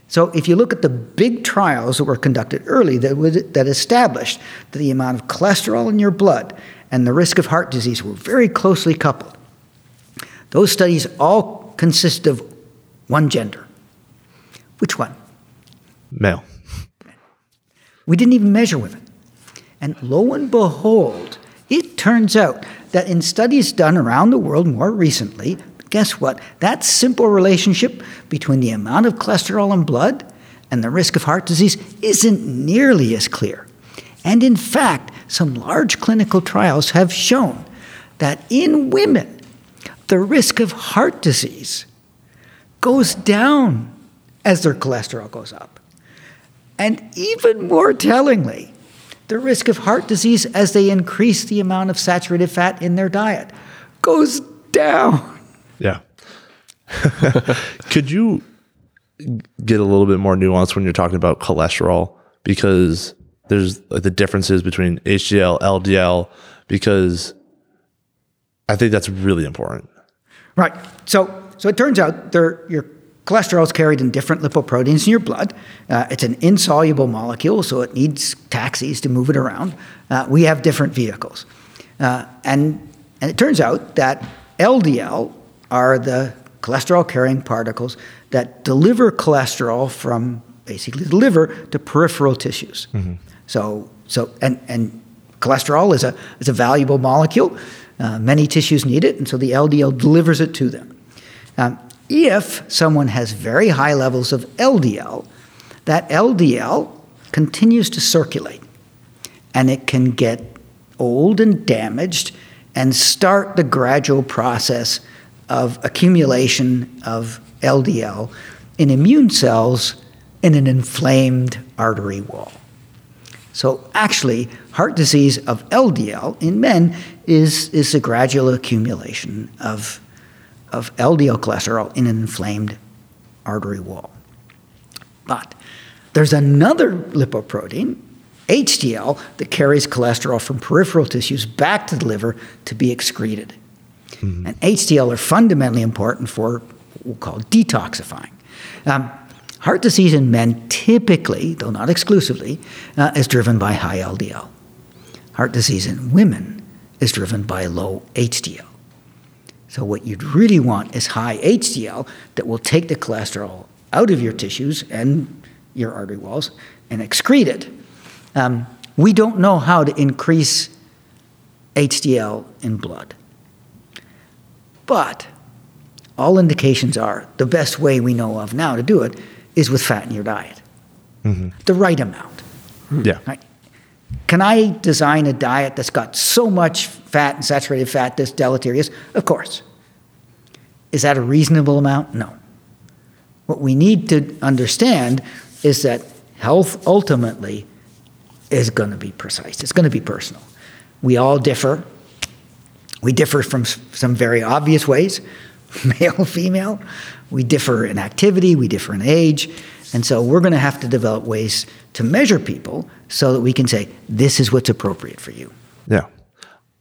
So if you look at the big trials that were conducted early that, would, that established that the amount of cholesterol in your blood and the risk of heart disease were very closely coupled, those studies all consist of one gender. Which one? Male. We didn't even measure women. And lo and behold, it turns out that in studies done around the world more recently, guess what? That simple relationship between the amount of cholesterol in blood and the risk of heart disease isn't nearly as clear. And in fact, some large clinical trials have shown that in women, the risk of heart disease goes down as their cholesterol goes up. And even more tellingly, the risk of heart disease as they increase the amount of saturated fat in their diet goes down. Yeah. Could you get a little bit more nuance when you're talking about cholesterol? Because there's the differences between HDL, LDL, because I think that's really important. Right. So, so it turns out your cholesterol is carried in different lipoproteins in your blood. Uh, it's an insoluble molecule, so it needs taxis to move it around. Uh, we have different vehicles. Uh, and, and it turns out that LDL are the cholesterol carrying particles that deliver cholesterol from basically the liver to peripheral tissues. Mm-hmm. So, so and, and cholesterol is a, is a valuable molecule. Uh, many tissues need it, and so the LDL delivers it to them. Um, if someone has very high levels of LDL, that LDL continues to circulate and it can get old and damaged and start the gradual process of accumulation of LDL in immune cells in an inflamed artery wall. So, actually, heart disease of LDL in men is, is a gradual accumulation of, of LDL cholesterol in an inflamed artery wall. But there's another lipoprotein, HDL, that carries cholesterol from peripheral tissues back to the liver to be excreted. Mm-hmm. And HDL are fundamentally important for what we'll call detoxifying. Um, heart disease in men typically, though not exclusively, uh, is driven by high LDL. Heart disease in women is driven by low HDL. So, what you'd really want is high HDL that will take the cholesterol out of your tissues and your artery walls and excrete it. Um, we don't know how to increase HDL in blood. But all indications are the best way we know of now to do it is with fat in your diet, mm-hmm. the right amount. Yeah. Right? Can I design a diet that's got so much fat and saturated fat that's deleterious? Of course. Is that a reasonable amount? No. What we need to understand is that health ultimately is going to be precise, it's going to be personal. We all differ. We differ from some very obvious ways male, female. We differ in activity, we differ in age. And so we're going to have to develop ways to measure people so that we can say, this is what's appropriate for you. Yeah.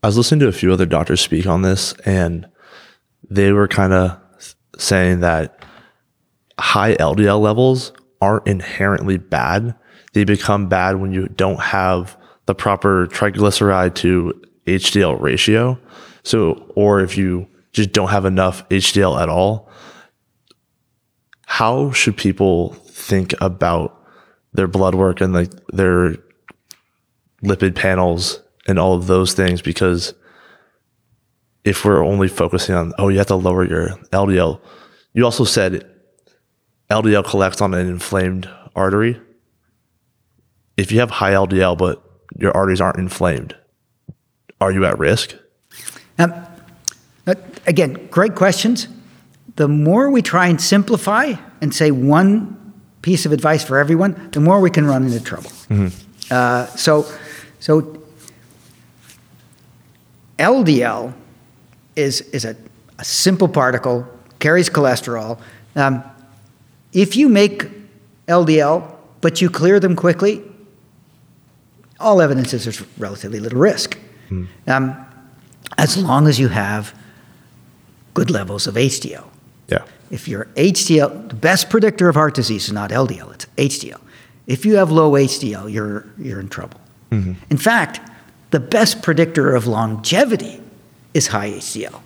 I was listening to a few other doctors speak on this, and they were kind of saying that high LDL levels aren't inherently bad. They become bad when you don't have the proper triglyceride to HDL ratio. So, or if you just don't have enough HDL at all, how should people think about their blood work and like their lipid panels and all of those things? Because if we're only focusing on, oh, you have to lower your LDL, you also said LDL collects on an inflamed artery. If you have high LDL, but your arteries aren't inflamed, are you at risk? Um, again, great questions. The more we try and simplify and say one piece of advice for everyone, the more we can run into trouble. Mm-hmm. Uh, so, so LDL is is a, a simple particle, carries cholesterol. Um, if you make LDL but you clear them quickly, all evidence is there's relatively little risk. Mm. Um, as long as you have good levels of HDL. Yeah. If your HDL, the best predictor of heart disease is not LDL, it's HDL. If you have low HDL, you're, you're in trouble. In fact, the best predictor of longevity is high HDL.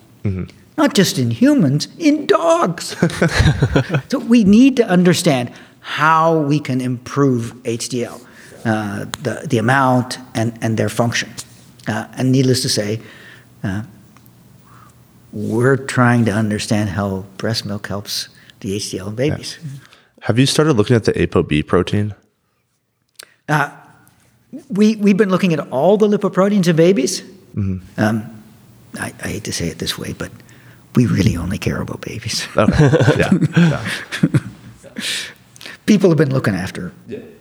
Not just in humans, in dogs. so we need to understand how we can improve HDL, uh, the, the amount and, and their function. Uh, and needless to say, uh, we're trying to understand how breast milk helps the HDL in babies. Have you started looking at the ApoB protein? Uh, we, we've been looking at all the lipoproteins in babies. Mm-hmm. Um, I, I hate to say it this way, but we really only care about babies. Okay. yeah. yeah. People have been looking after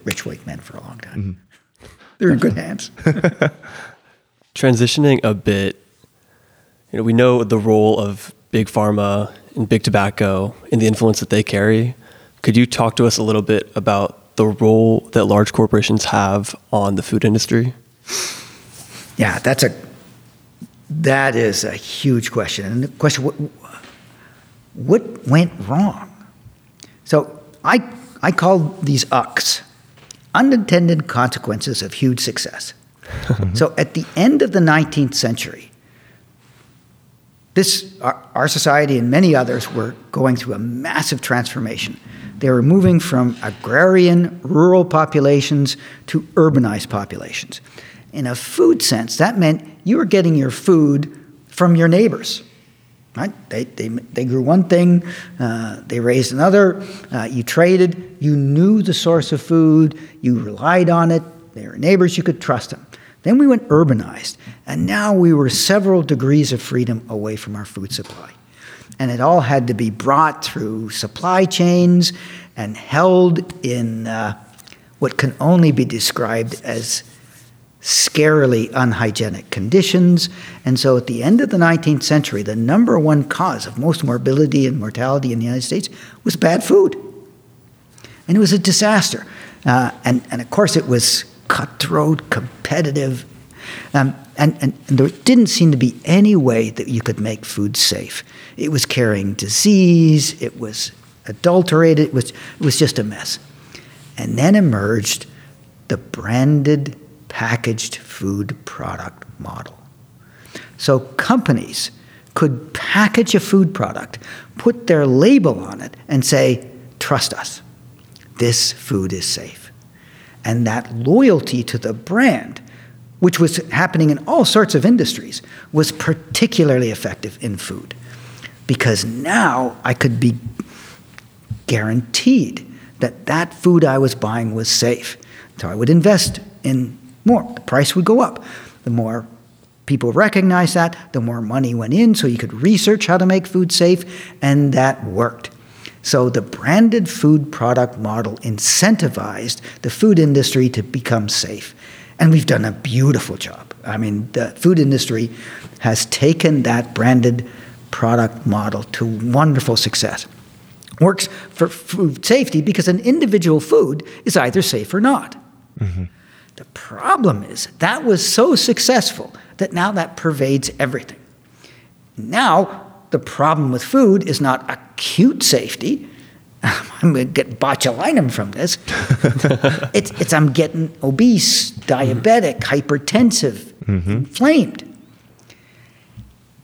rich white men for a long time. Mm-hmm. They're in good hands. Transitioning a bit, you know, we know the role of big pharma and big tobacco and the influence that they carry. Could you talk to us a little bit about the role that large corporations have on the food industry? Yeah, that's a that is a huge question. And the question what, what went wrong? So I I call these UCs unintended consequences of huge success. so at the end of the 19th century, this our, our society and many others were going through a massive transformation. They were moving from agrarian, rural populations to urbanized populations. In a food sense, that meant you were getting your food from your neighbors. Right? They, they, they grew one thing, uh, they raised another, uh, you traded, you knew the source of food, you relied on it, they were neighbors, you could trust them. Then we went urbanized, and now we were several degrees of freedom away from our food supply. And it all had to be brought through supply chains and held in uh, what can only be described as scarily unhygienic conditions. And so at the end of the 19th century, the number one cause of most morbidity and mortality in the United States was bad food. And it was a disaster. Uh, and, and of course, it was cutthroat, competitive, um, and, and, and there didn't seem to be any way that you could make food safe. It was carrying disease, it was adulterated, it was, it was just a mess. And then emerged the branded packaged food product model. So companies could package a food product, put their label on it, and say, trust us, this food is safe. And that loyalty to the brand, which was happening in all sorts of industries, was particularly effective in food. Because now I could be guaranteed that that food I was buying was safe. So I would invest in more. The price would go up. The more people recognized that, the more money went in so you could research how to make food safe, and that worked. So the branded food product model incentivized the food industry to become safe. And we've done a beautiful job. I mean, the food industry has taken that branded product model to wonderful success. Works for food safety because an individual food is either safe or not. Mm-hmm. The problem is that was so successful that now that pervades everything. Now, the problem with food is not acute safety. I'm going to get botulinum from this. it's, it's I'm getting obese, diabetic, hypertensive, mm-hmm. inflamed.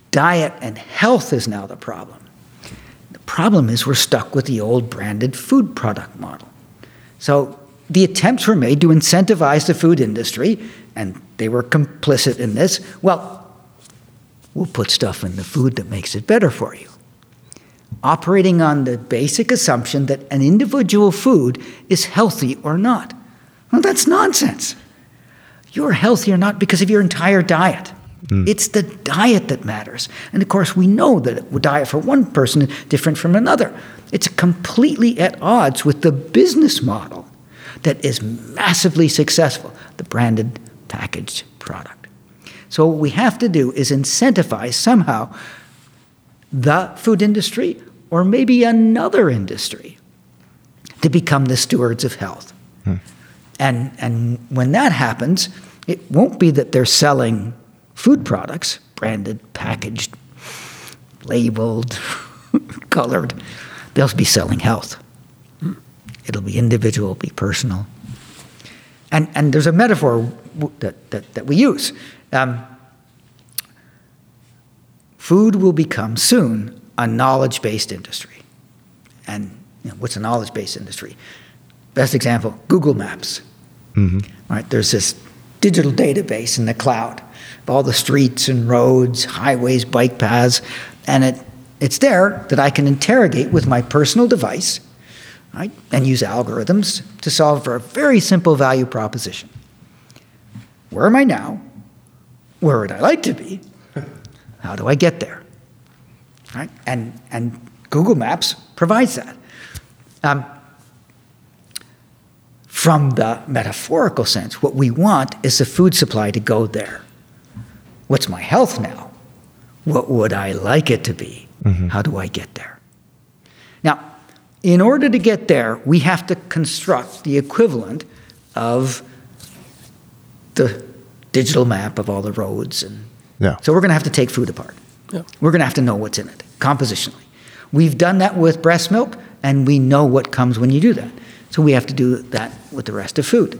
Diet and health is now the problem. The problem is we're stuck with the old branded food product model. So the attempts were made to incentivize the food industry, and they were complicit in this. Well, we'll put stuff in the food that makes it better for you. Operating on the basic assumption that an individual food is healthy or not. Well, that's nonsense. You're healthy or not because of your entire diet. Mm. It's the diet that matters. And of course, we know that a diet for one person is different from another. It's completely at odds with the business model that is massively successful the branded packaged product. So, what we have to do is incentivize somehow the food industry or maybe another industry to become the stewards of health. Hmm. And, and when that happens, it won't be that they're selling food products, branded, packaged, labeled, colored They'll be selling health. It'll be individual, be personal. And, and there's a metaphor that, that, that we use. Um, food will become soon a knowledge based industry. And you know, what's a knowledge based industry? Best example Google Maps. Right? There's this digital database in the cloud of all the streets and roads, highways, bike paths, and it, it's there that I can interrogate with my personal device right, and use algorithms to solve for a very simple value proposition. Where am I now? Where would I like to be? How do I get there? Right? And, and Google Maps provides that. Um, from the metaphorical sense, what we want is the food supply to go there. What's my health now? What would I like it to be? How do I get there? Now, in order to get there, we have to construct the equivalent of the digital map of all the roads and Yeah. so we're going to have to take food apart. Yeah. We're going to have to know what's in it compositionally. We've done that with breast milk, and we know what comes when you do that. So we have to do that with the rest of food.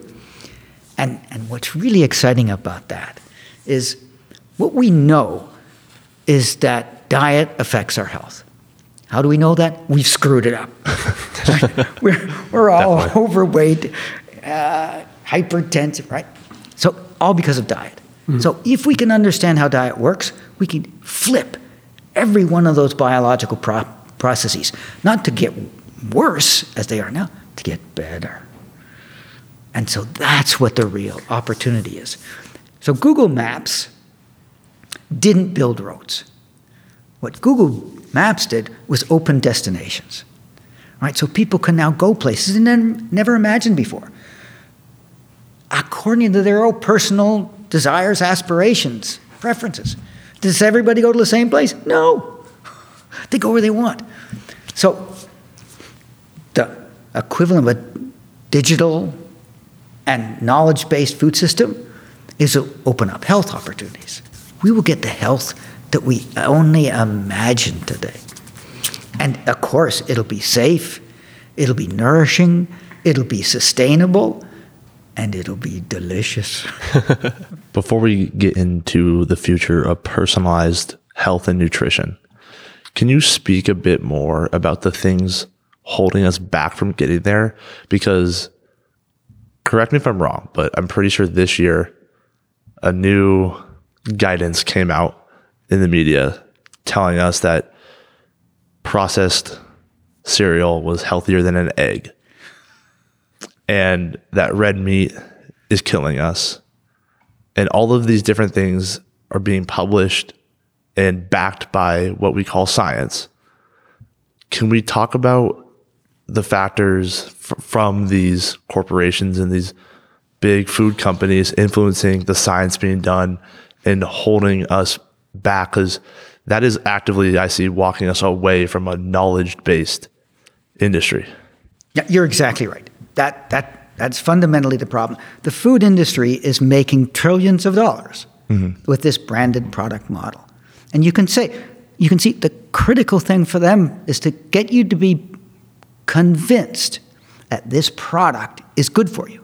And, and what's really exciting about that is what we know is that diet affects our health. How do we know that? We've screwed it up. we're, we're all overweight, uh, hypertensive, right? So, all because of diet. Mm-hmm. So, if we can understand how diet works, we can flip every one of those biological pro- processes, not to get worse as they are now, to get better. And so that's what the real opportunity is. So Google Maps didn't build roads. What Google Maps did was open destinations. Right? So people can now go places they never imagined before. According to their own personal desires, aspirations, preferences. Does everybody go to the same place? No. They go where they want. So the equivalent of a digital and knowledge based food system is to open up health opportunities. We will get the health that we only imagine today. And of course, it'll be safe, it'll be nourishing, it'll be sustainable, and it'll be delicious. Before we get into the future of personalized health and nutrition, can you speak a bit more about the things holding us back from getting there? Because, correct me if I'm wrong, but I'm pretty sure this year a new guidance came out in the media telling us that processed cereal was healthier than an egg and that red meat is killing us. And all of these different things are being published and backed by what we call science. Can we talk about the factors f- from these corporations and these big food companies influencing the science being done and holding us back? Because that is actively, I see, walking us away from a knowledge based industry. Yeah, you're exactly right. That, that, that's fundamentally the problem. The food industry is making trillions of dollars mm-hmm. with this branded product model. And you can say, you can see the critical thing for them is to get you to be convinced that this product is good for you.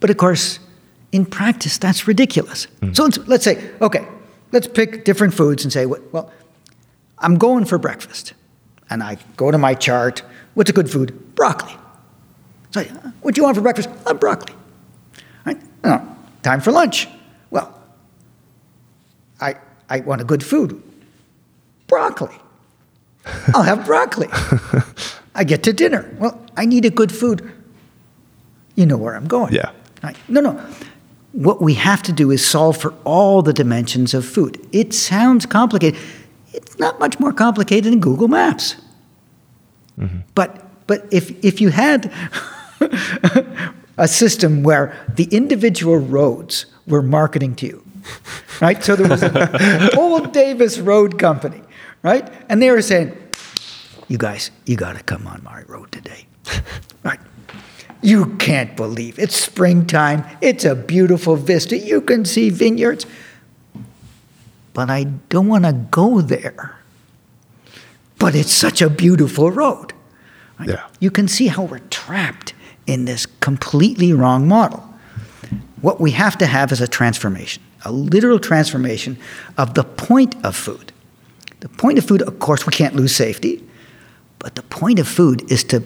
But of course, in practice, that's ridiculous. Mm-hmm. So let's, let's say, okay, let's pick different foods and say, well, I'm going for breakfast. And I go to my chart. What's a good food? Broccoli. So, what do you want for breakfast? Uh, broccoli. Right? No, time for lunch. Well, I, I want a good food. Broccoli. I'll have broccoli. I get to dinner. Well, I need a good food. You know where I'm going. Yeah. Right? No, no. What we have to do is solve for all the dimensions of food. It sounds complicated. It's not much more complicated than Google Maps. But but if if you had a system where the individual roads were marketing to you, right? So there was an old Davis Road Company, right? And they were saying, "You guys, you got to come on my road today." Right? You can't believe it's springtime. It's a beautiful vista. You can see vineyards. But I don't want to go there. But it's such a beautiful road. Right? Yeah. You can see how we're trapped in this completely wrong model. What we have to have is a transformation, a literal transformation of the point of food. The point of food, of course, we can't lose safety, but the point of food is to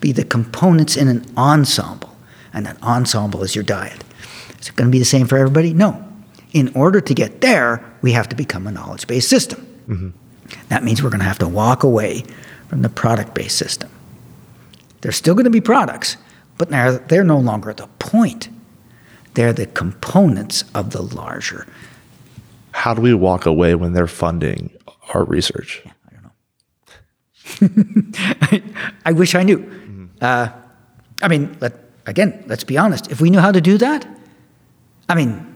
be the components in an ensemble, and that ensemble is your diet. Is it going to be the same for everybody? No. In order to get there, we have to become a knowledge based system. Mm-hmm. That means we're going to have to walk away from the product based system. There's still going to be products, but now they're no longer the point. They're the components of the larger. How do we walk away when they're funding our research? I don't know. I, I, wish I knew. Uh, I mean, let, again, let's be honest. If we knew how to do that, I mean,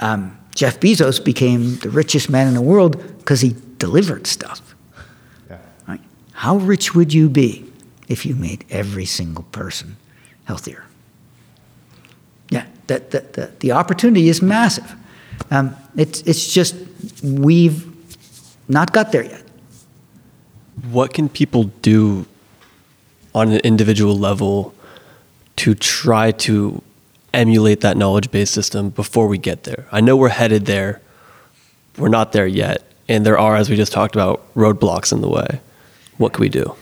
um, Jeff Bezos became the richest man in the world because he delivered stuff. Yeah. Right? How rich would you be if you made every single person healthier? Yeah, the, the, the, the opportunity is massive. Um, it's, it's just we've not got there yet. What can people do on an individual level to try to emulate that knowledge based system before we get there? I know we're headed there. We're not there yet. And there are, as we just talked about, roadblocks in the way. What can we do?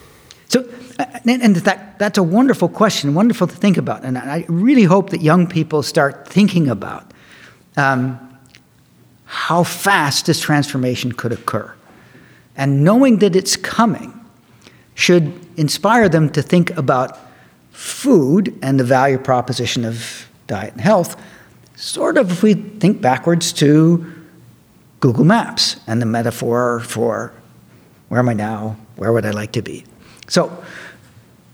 So, uh, and, that, that's a wonderful question, wonderful to think about. And I really hope that young people start thinking about um, how fast this transformation could occur. And knowing that it's coming should inspire them to think about food and the value proposition of diet and health, sort of if we think backwards to Google Maps and the metaphor for where am I now? Where would I like to be? So,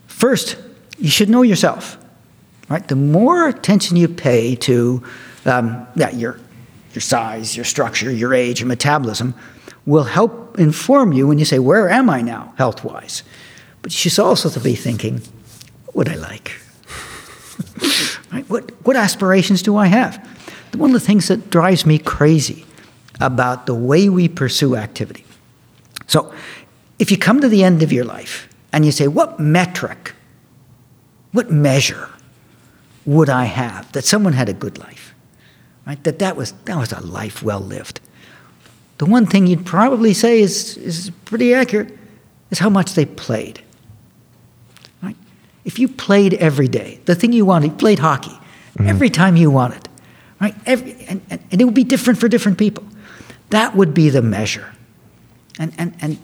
first, you should know yourself. Right? The more attention you pay to um, yeah, your, your size, your structure, your age, your metabolism, will help inform you when you say, Where am I now, health wise? But you should also be thinking, What would I like? right? What, what aspirations do I have? One of the things that drives me crazy about the way we pursue activity. So, if you come to the end of your life and you say, What metric, what measure would I have that someone had a good life? Right? That that was, that was a life well lived. The one thing you'd probably say is, is pretty accurate is how much they played. Right? If you played every day, the thing you wanted, you played hockey mm-hmm. every time you wanted, right? Every, and, and, and it would be different for different people. That would be the measure. And, and, and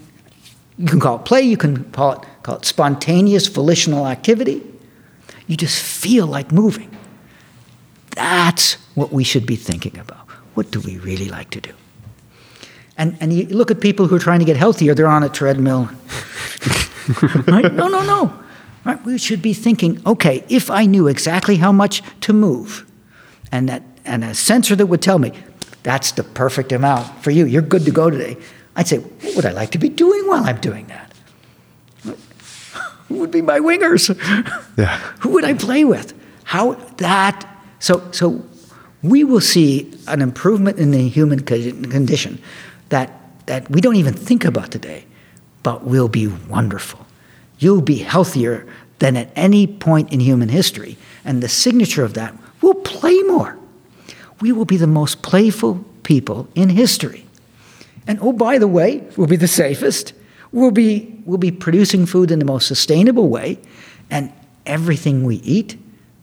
you can call it play, you can call it, call it spontaneous volitional activity. You just feel like moving. That's what we should be thinking about. What do we really like to do? And, and you look at people who are trying to get healthier, they're on a treadmill. right? No, no, no. Right? We should be thinking, okay, if I knew exactly how much to move, and, that, and a sensor that would tell me, that's the perfect amount for you, you're good to go today, I'd say, what would I like to be doing while I'm doing that? Who would be my wingers? Yeah. Who would I play with? How that so so we will see an improvement in the human condition that that we don't even think about today, but will be wonderful. You'll be healthier than at any point in human history, and the signature of that will play more. We will be the most playful people in history. And oh, by the way, we'll be the safest. We'll be, we'll be producing food in the most sustainable way, and everything we eat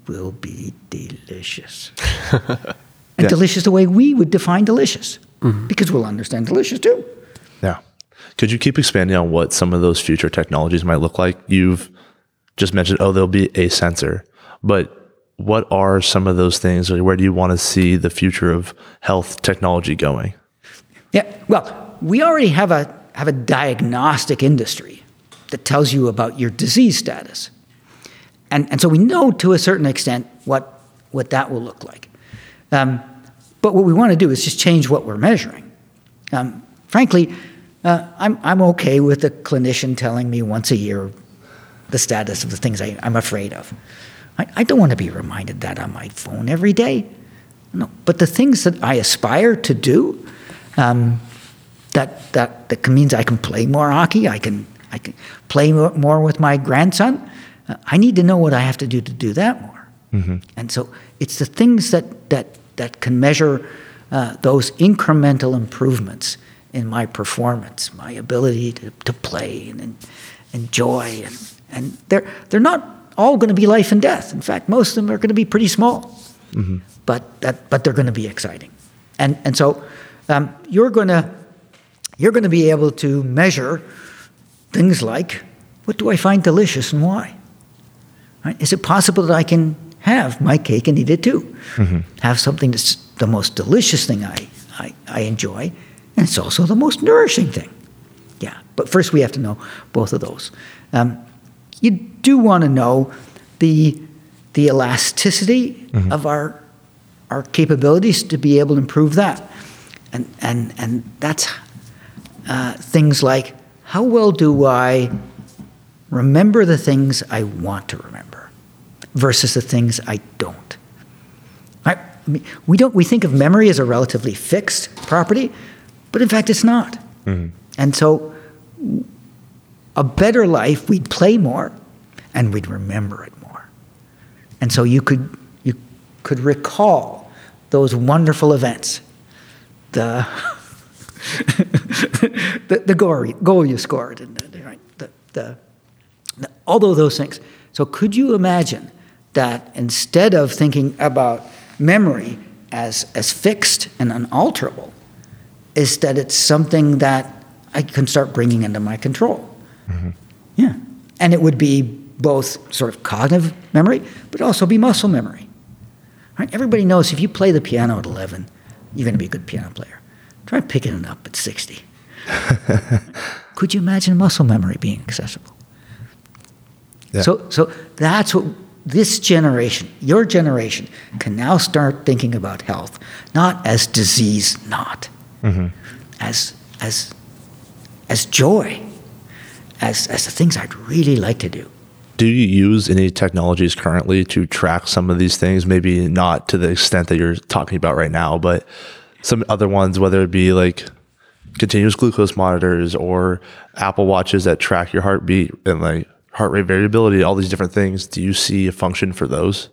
will be delicious. and yeah. delicious the way we would define delicious, mm-hmm. because we'll understand delicious too. Yeah. Could you keep expanding on what some of those future technologies might look like? You've just mentioned, oh, there'll be a sensor, but what are some of those things, or where do you want to see the future of health technology going? Yeah, well, we already have a, have a diagnostic industry that tells you about your disease status. And, and so we know to a certain extent what, what that will look like. Um, but what we want to do is just change what we're measuring. Um, frankly, uh, I'm, I'm okay with a clinician telling me once a year the status of the things I, am afraid of. I, I don't want to be reminded that on my phone every day. No, but the things that I aspire to do, um, that that that means I can play more hockey. I can I can play more with my grandson. Uh, I need to know what I have to do to do that more. Mm-hmm. And so it's the things that that that can measure uh, those incremental improvements in my performance, my ability to, to play and, and enjoy, and and they're they're not all going to be life and death. In fact, most of them are going to be pretty small, mm-hmm. but that but they're going to be exciting, and and so um, you're going to you're going to be able to measure things like what do I find delicious and why. Right? Is it possible that I can have my cake and eat it too? Mm-hmm. Have something that's the most delicious thing I, I, I enjoy, and it's also the most nourishing thing. Yeah, but first we have to know both of those. Um, you do want to know the the elasticity mm-hmm. of our our capabilities to be able to improve that, and and and that's uh, things like how well do I remember the things I want to remember versus the things I don't. I mean, we don't we think of memory as a relatively fixed property, but in fact it's not. Mm-hmm. And so a better life, we'd play more and we'd remember it more. And so you could, you could recall those wonderful events, the, the, the goal, goal you scored, and the, the, the, the, all those things. So could you imagine that instead of thinking about memory as, as fixed and unalterable, is that it's something that I can start bringing into my control? Mm-hmm. Yeah. And it would be both sort of cognitive memory, but also be muscle memory. Right? Everybody knows if you play the piano at 11, you're going to be a good piano player. Try picking it up at 60. Could you imagine muscle memory being accessible? Yeah. So, so that's what this generation, your generation, can now start thinking about health, not as disease, not mm-hmm. as as as joy, as, as the things I'd really like to do. Do you use any technologies currently to track some of these things? Maybe not to the extent that you're talking about right now, but some other ones, whether it be like continuous glucose monitors or Apple watches that track your heartbeat and like heart rate variability, all these different things. Do you see a function for those?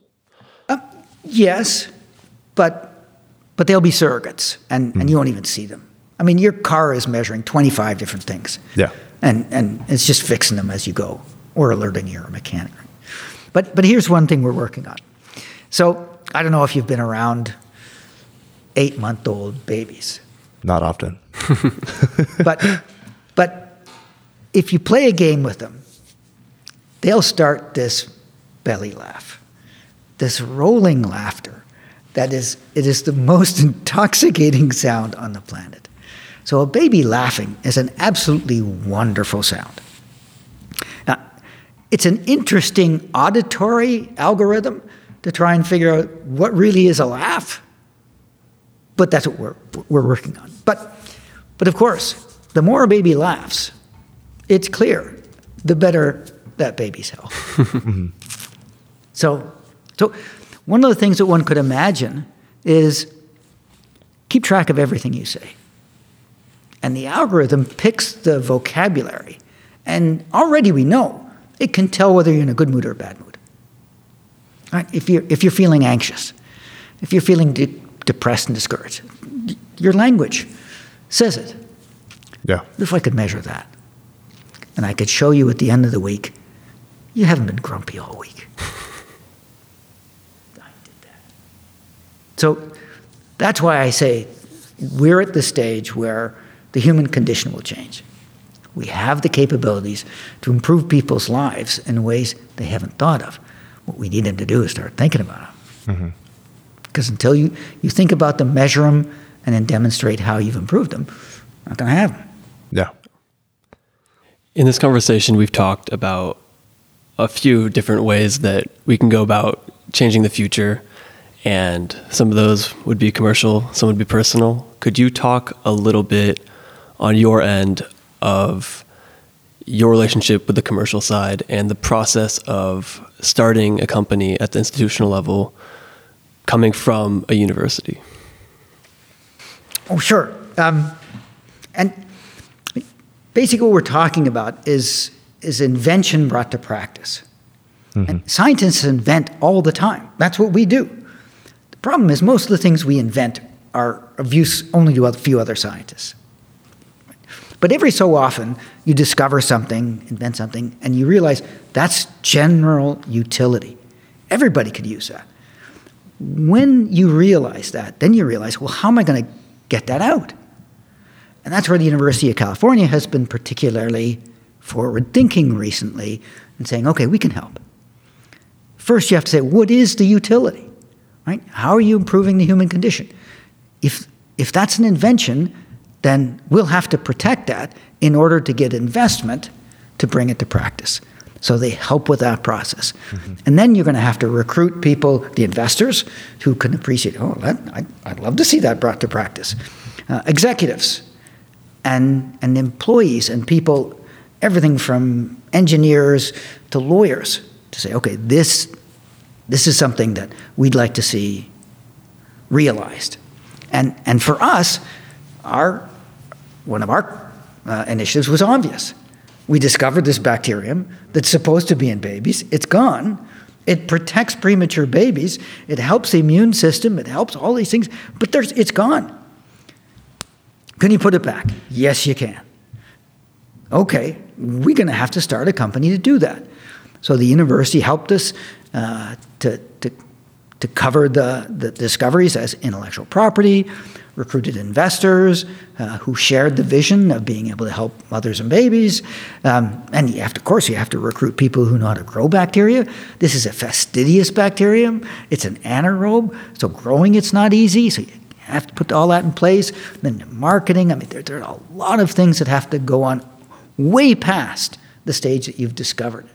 Uh, yes, but but they'll be surrogates, and, mm. and you won't even see them. I mean, your car is measuring 25 different things. Yeah and and it's just fixing them as you go or alerting your mechanic. But but here's one thing we're working on. So I don't know if you've been around eight month old babies. Not often. but but if you play a game with them, they'll start this belly laugh, this rolling laughter. That is, it is the most intoxicating sound on the planet. So a baby laughing is an absolutely wonderful sound. Now, it's an interesting auditory algorithm to try and figure out what really is a laugh, but that's what we're, we're working on. But, but of course, the more a baby laughs, it's clear, the better that baby's health. so, so one of the things that one could imagine is keep track of everything you say. And the algorithm picks the vocabulary. And already we know it can tell whether you're in a good mood or a bad mood. Right? If, you're, if you're feeling anxious, if you're feeling de- depressed and discouraged, your language says it. Yeah. If I could measure that, and I could show you at the end of the week, you haven't been grumpy all week. I did that. So that's why I say we're at the stage where the human condition will change. We have the capabilities to improve people's lives in ways they haven't thought of. What we need them to do is start thinking about them. Mm-hmm. Because until you, you think about them, measure them, and then demonstrate how you've improved them, not going to have them. Yeah. In this conversation, we've talked about a few different ways that we can go about changing the future and some of those would be commercial, some would be personal. Could you talk a little bit on your end of your relationship with the commercial side and the process of starting a company at the institutional level coming from a university? Oh, sure. Um, and basically, what we're talking about is, is invention brought to practice. And scientists invent all the time. That's what we do. The problem is, most of the things we invent are of use only to a few other scientists. But every so often, you discover something, invent something, and you realize that's general utility. Everybody could use that. When you realize that, then you realize, well, how am I going to get that out? And that's where the University of California has been particularly forward thinking recently and saying, okay, we can help. First, you have to say, what is the utility? Right? How are you improving the human condition? If, if that's an invention, then we'll have to protect that in order to get investment to bring it to practice. So they help with that process. Mm-hmm. And then you're going to have to recruit people, the investors, who can appreciate, oh, that, I, would love to see that brought to practice. Uh, executives and, and employees and people, everything from engineers to lawyers, to say, okay, this, this is something that we'd like to see realized. And, and for us, our, one of our uh, initiatives was obvious. We discovered this bacterium that's supposed to be in babies. It's gone. It protects premature babies. It helps the immune system. It helps all these things, but there's, it's gone. Can you put it back? Yes, you can. Okay, we're going to have to start a company to do that. So the university helped us uh, to, to, to cover the, the discoveries as intellectual property, recruited investors uh, who shared the vision of being able to help mothers and babies. Um, and you have to, of course, you have to recruit people who know how to grow bacteria. This is a fastidious bacterium. It's an anaerobe, so growing it's not easy. So you have to put all that in place. Then marketing. I mean, there, there are a lot of things that have to go on way past the stage that you've discovered.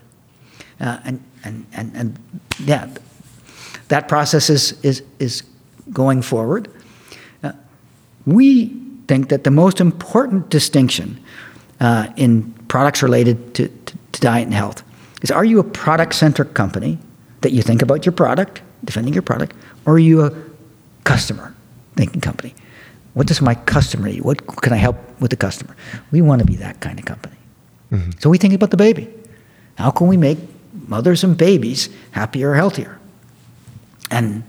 Uh, and, and, and, and yeah, that process is, is, is going forward. We think that the most important distinction uh, in products related to, to, to diet and health is are you a product centric company that you think about your product, defending your product, or are you a customer thinking company? What does my customer need? What can I help with the customer? We want to be that kind of company. Mm-hmm. So we think about the baby. How can we make mothers and babies happier, healthier. And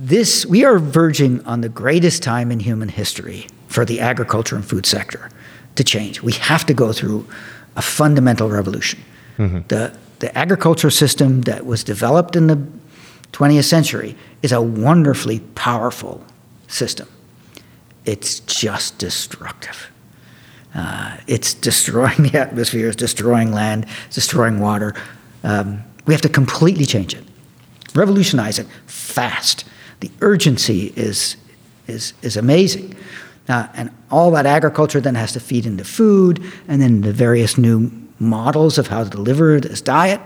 this, we are verging on the greatest time in human history for the agriculture and food sector to change. We have to go through a fundamental revolution. Mm-hmm. The, the agriculture system that was developed in the 20th century is a wonderfully powerful system. It's just destructive. Uh, it's destroying the atmosphere, it's destroying land, it's destroying water. Um, we have to completely change it, revolutionize it fast. The urgency is, is, is amazing. Uh, and all that agriculture then has to feed into food and then the various new models of how to deliver this diet.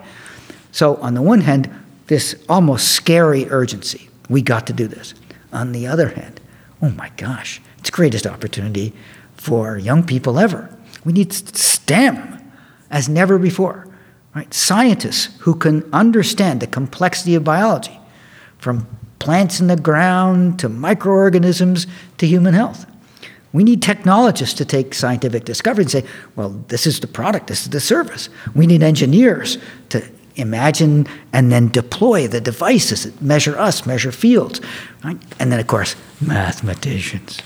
So, on the one hand, this almost scary urgency. We got to do this. On the other hand, oh my gosh, it's greatest opportunity for young people ever. We need STEM as never before. Right? Scientists who can understand the complexity of biology, from plants in the ground to microorganisms to human health. We need technologists to take scientific discovery and say, well, this is the product, this is the service. We need engineers to imagine and then deploy the devices that measure us, measure fields. Right? And then, of course, mathematicians.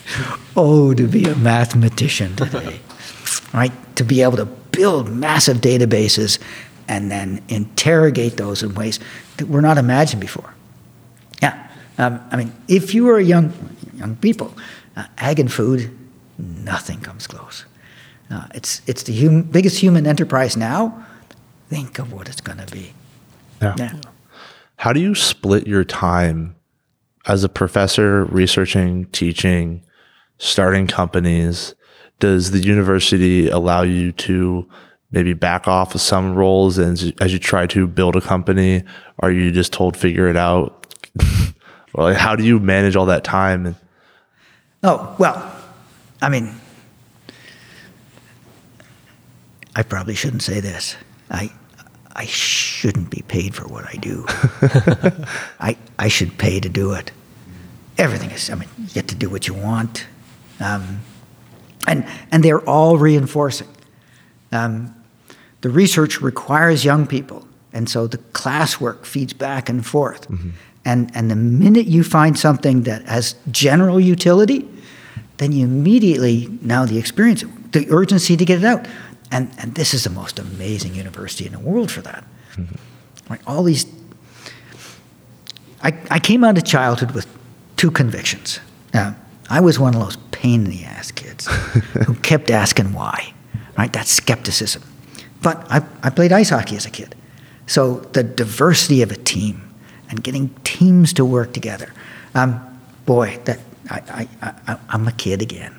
Oh, to be a mathematician today. right? To be able to build massive databases and then interrogate those in ways that were not imagined before. Yeah. Um, I mean, if you are young, young people, uh, ag and food, nothing comes close. Uh, it's, it's the hum- biggest human enterprise now think of what it's going to be. Yeah. yeah. How do you split your time as a professor, researching, teaching, starting companies? Does the university allow you to maybe back off of some roles and as you try to build a company? Are you just told figure it out? or like, how do you manage all that time? Oh well, I mean, I probably shouldn't say this. I I shouldn't be paid for what I do. I I should pay to do it. Everything is. I mean, you get to do what you want. Um, And, and they're all reinforcing. Um, the research requires young people, and so the classwork feeds back and forth. Mm-hmm. And, and the minute you find something that has general utility, then you immediately, now the experience, the urgency to get it out. And, and this is the most amazing university in the world for that. Mm-hmm. Like all these. I, I came out of childhood with two convictions. Now, I was one of those pain in the ass kids who kept asking why, right? That skepticism. But I, I played ice hockey as a kid. So the diversity of a team and getting teams to work together. Um, boy, that I, I, I, I'm a kid again.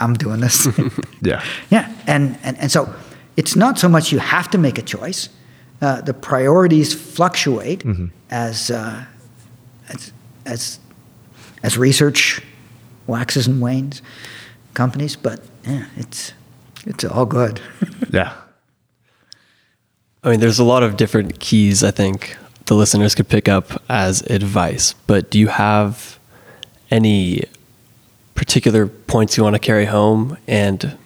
I'm doing this. yeah. Yeah. And, and, and so it's not so much you have to make a choice. Uh, the priorities fluctuate mm-hmm. as, uh, as, as, as research waxes and wanes, companies, but yeah, it's, it's all good. yeah. I mean, there's a lot of different keys I think the listeners could pick up as advice, but do you have any particular points you want to carry home? And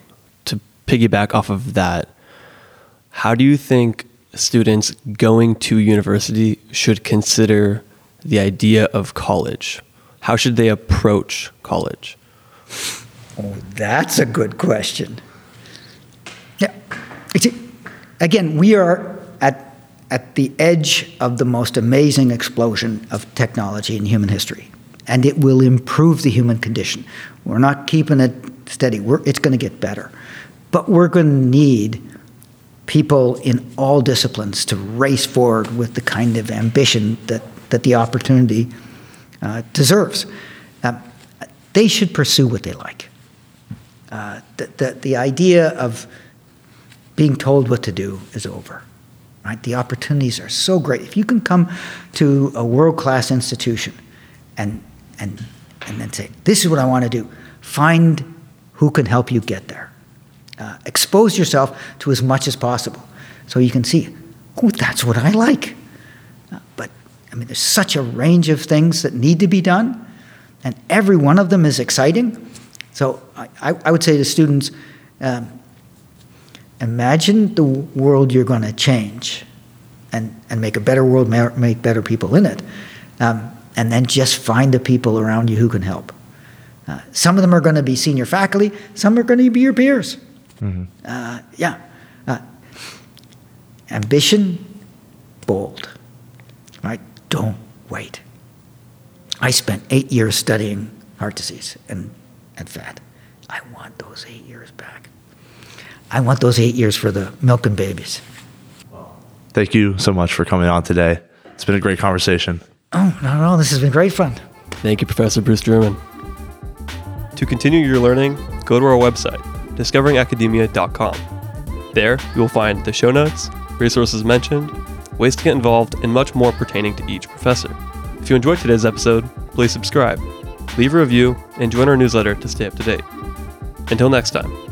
to piggyback off of that, how do you think students going to university should consider the idea of college? How should they approach college? Oh, that's a good question. Yeah. Again, we are at, the edge of the most amazing explosion of technology in human history, and it will improve the human condition. We're not keeping it steady, we're, it's going to get better. But we're going to need people in all disciplines to race forward with the kind of ambition that, that the opportunity uh, deserves. Um, they should pursue what they like. Uh, the, the, the idea of being told what to do is over. Right? The opportunities are so great. If you can come to a world class institution and, and, and then say, This is what I want to do, find who can help you get there. Uh, expose yourself to as much as possible so you can see, oh, that's what I like. Uh, but I mean, there's such a range of things that need to be done, and every one of them is exciting. So I, I would say to students, um, imagine the world you're going to change and, and make a better world, make better people in it. Um, and then just find the people around you who can help. Uh, some of them are going to be senior faculty, some are going to be your peers. Mm-hmm. Uh, yeah. Uh, ambition, bold. Right? Don't wait. I spent eight years studying heart disease and, and fat. I want those eight years back. I want those eight years for the milking babies. Thank you so much for coming on today. It's been a great conversation. Oh, no, no, this has been great fun. Thank you, Professor Bruce German. To continue your learning, go to our website, discoveringacademia.com. There, you will find the show notes, resources mentioned, ways to get involved, and much more pertaining to each professor. If you enjoyed today's episode, please subscribe, leave a review, and join our newsletter to stay up to date. Until next time.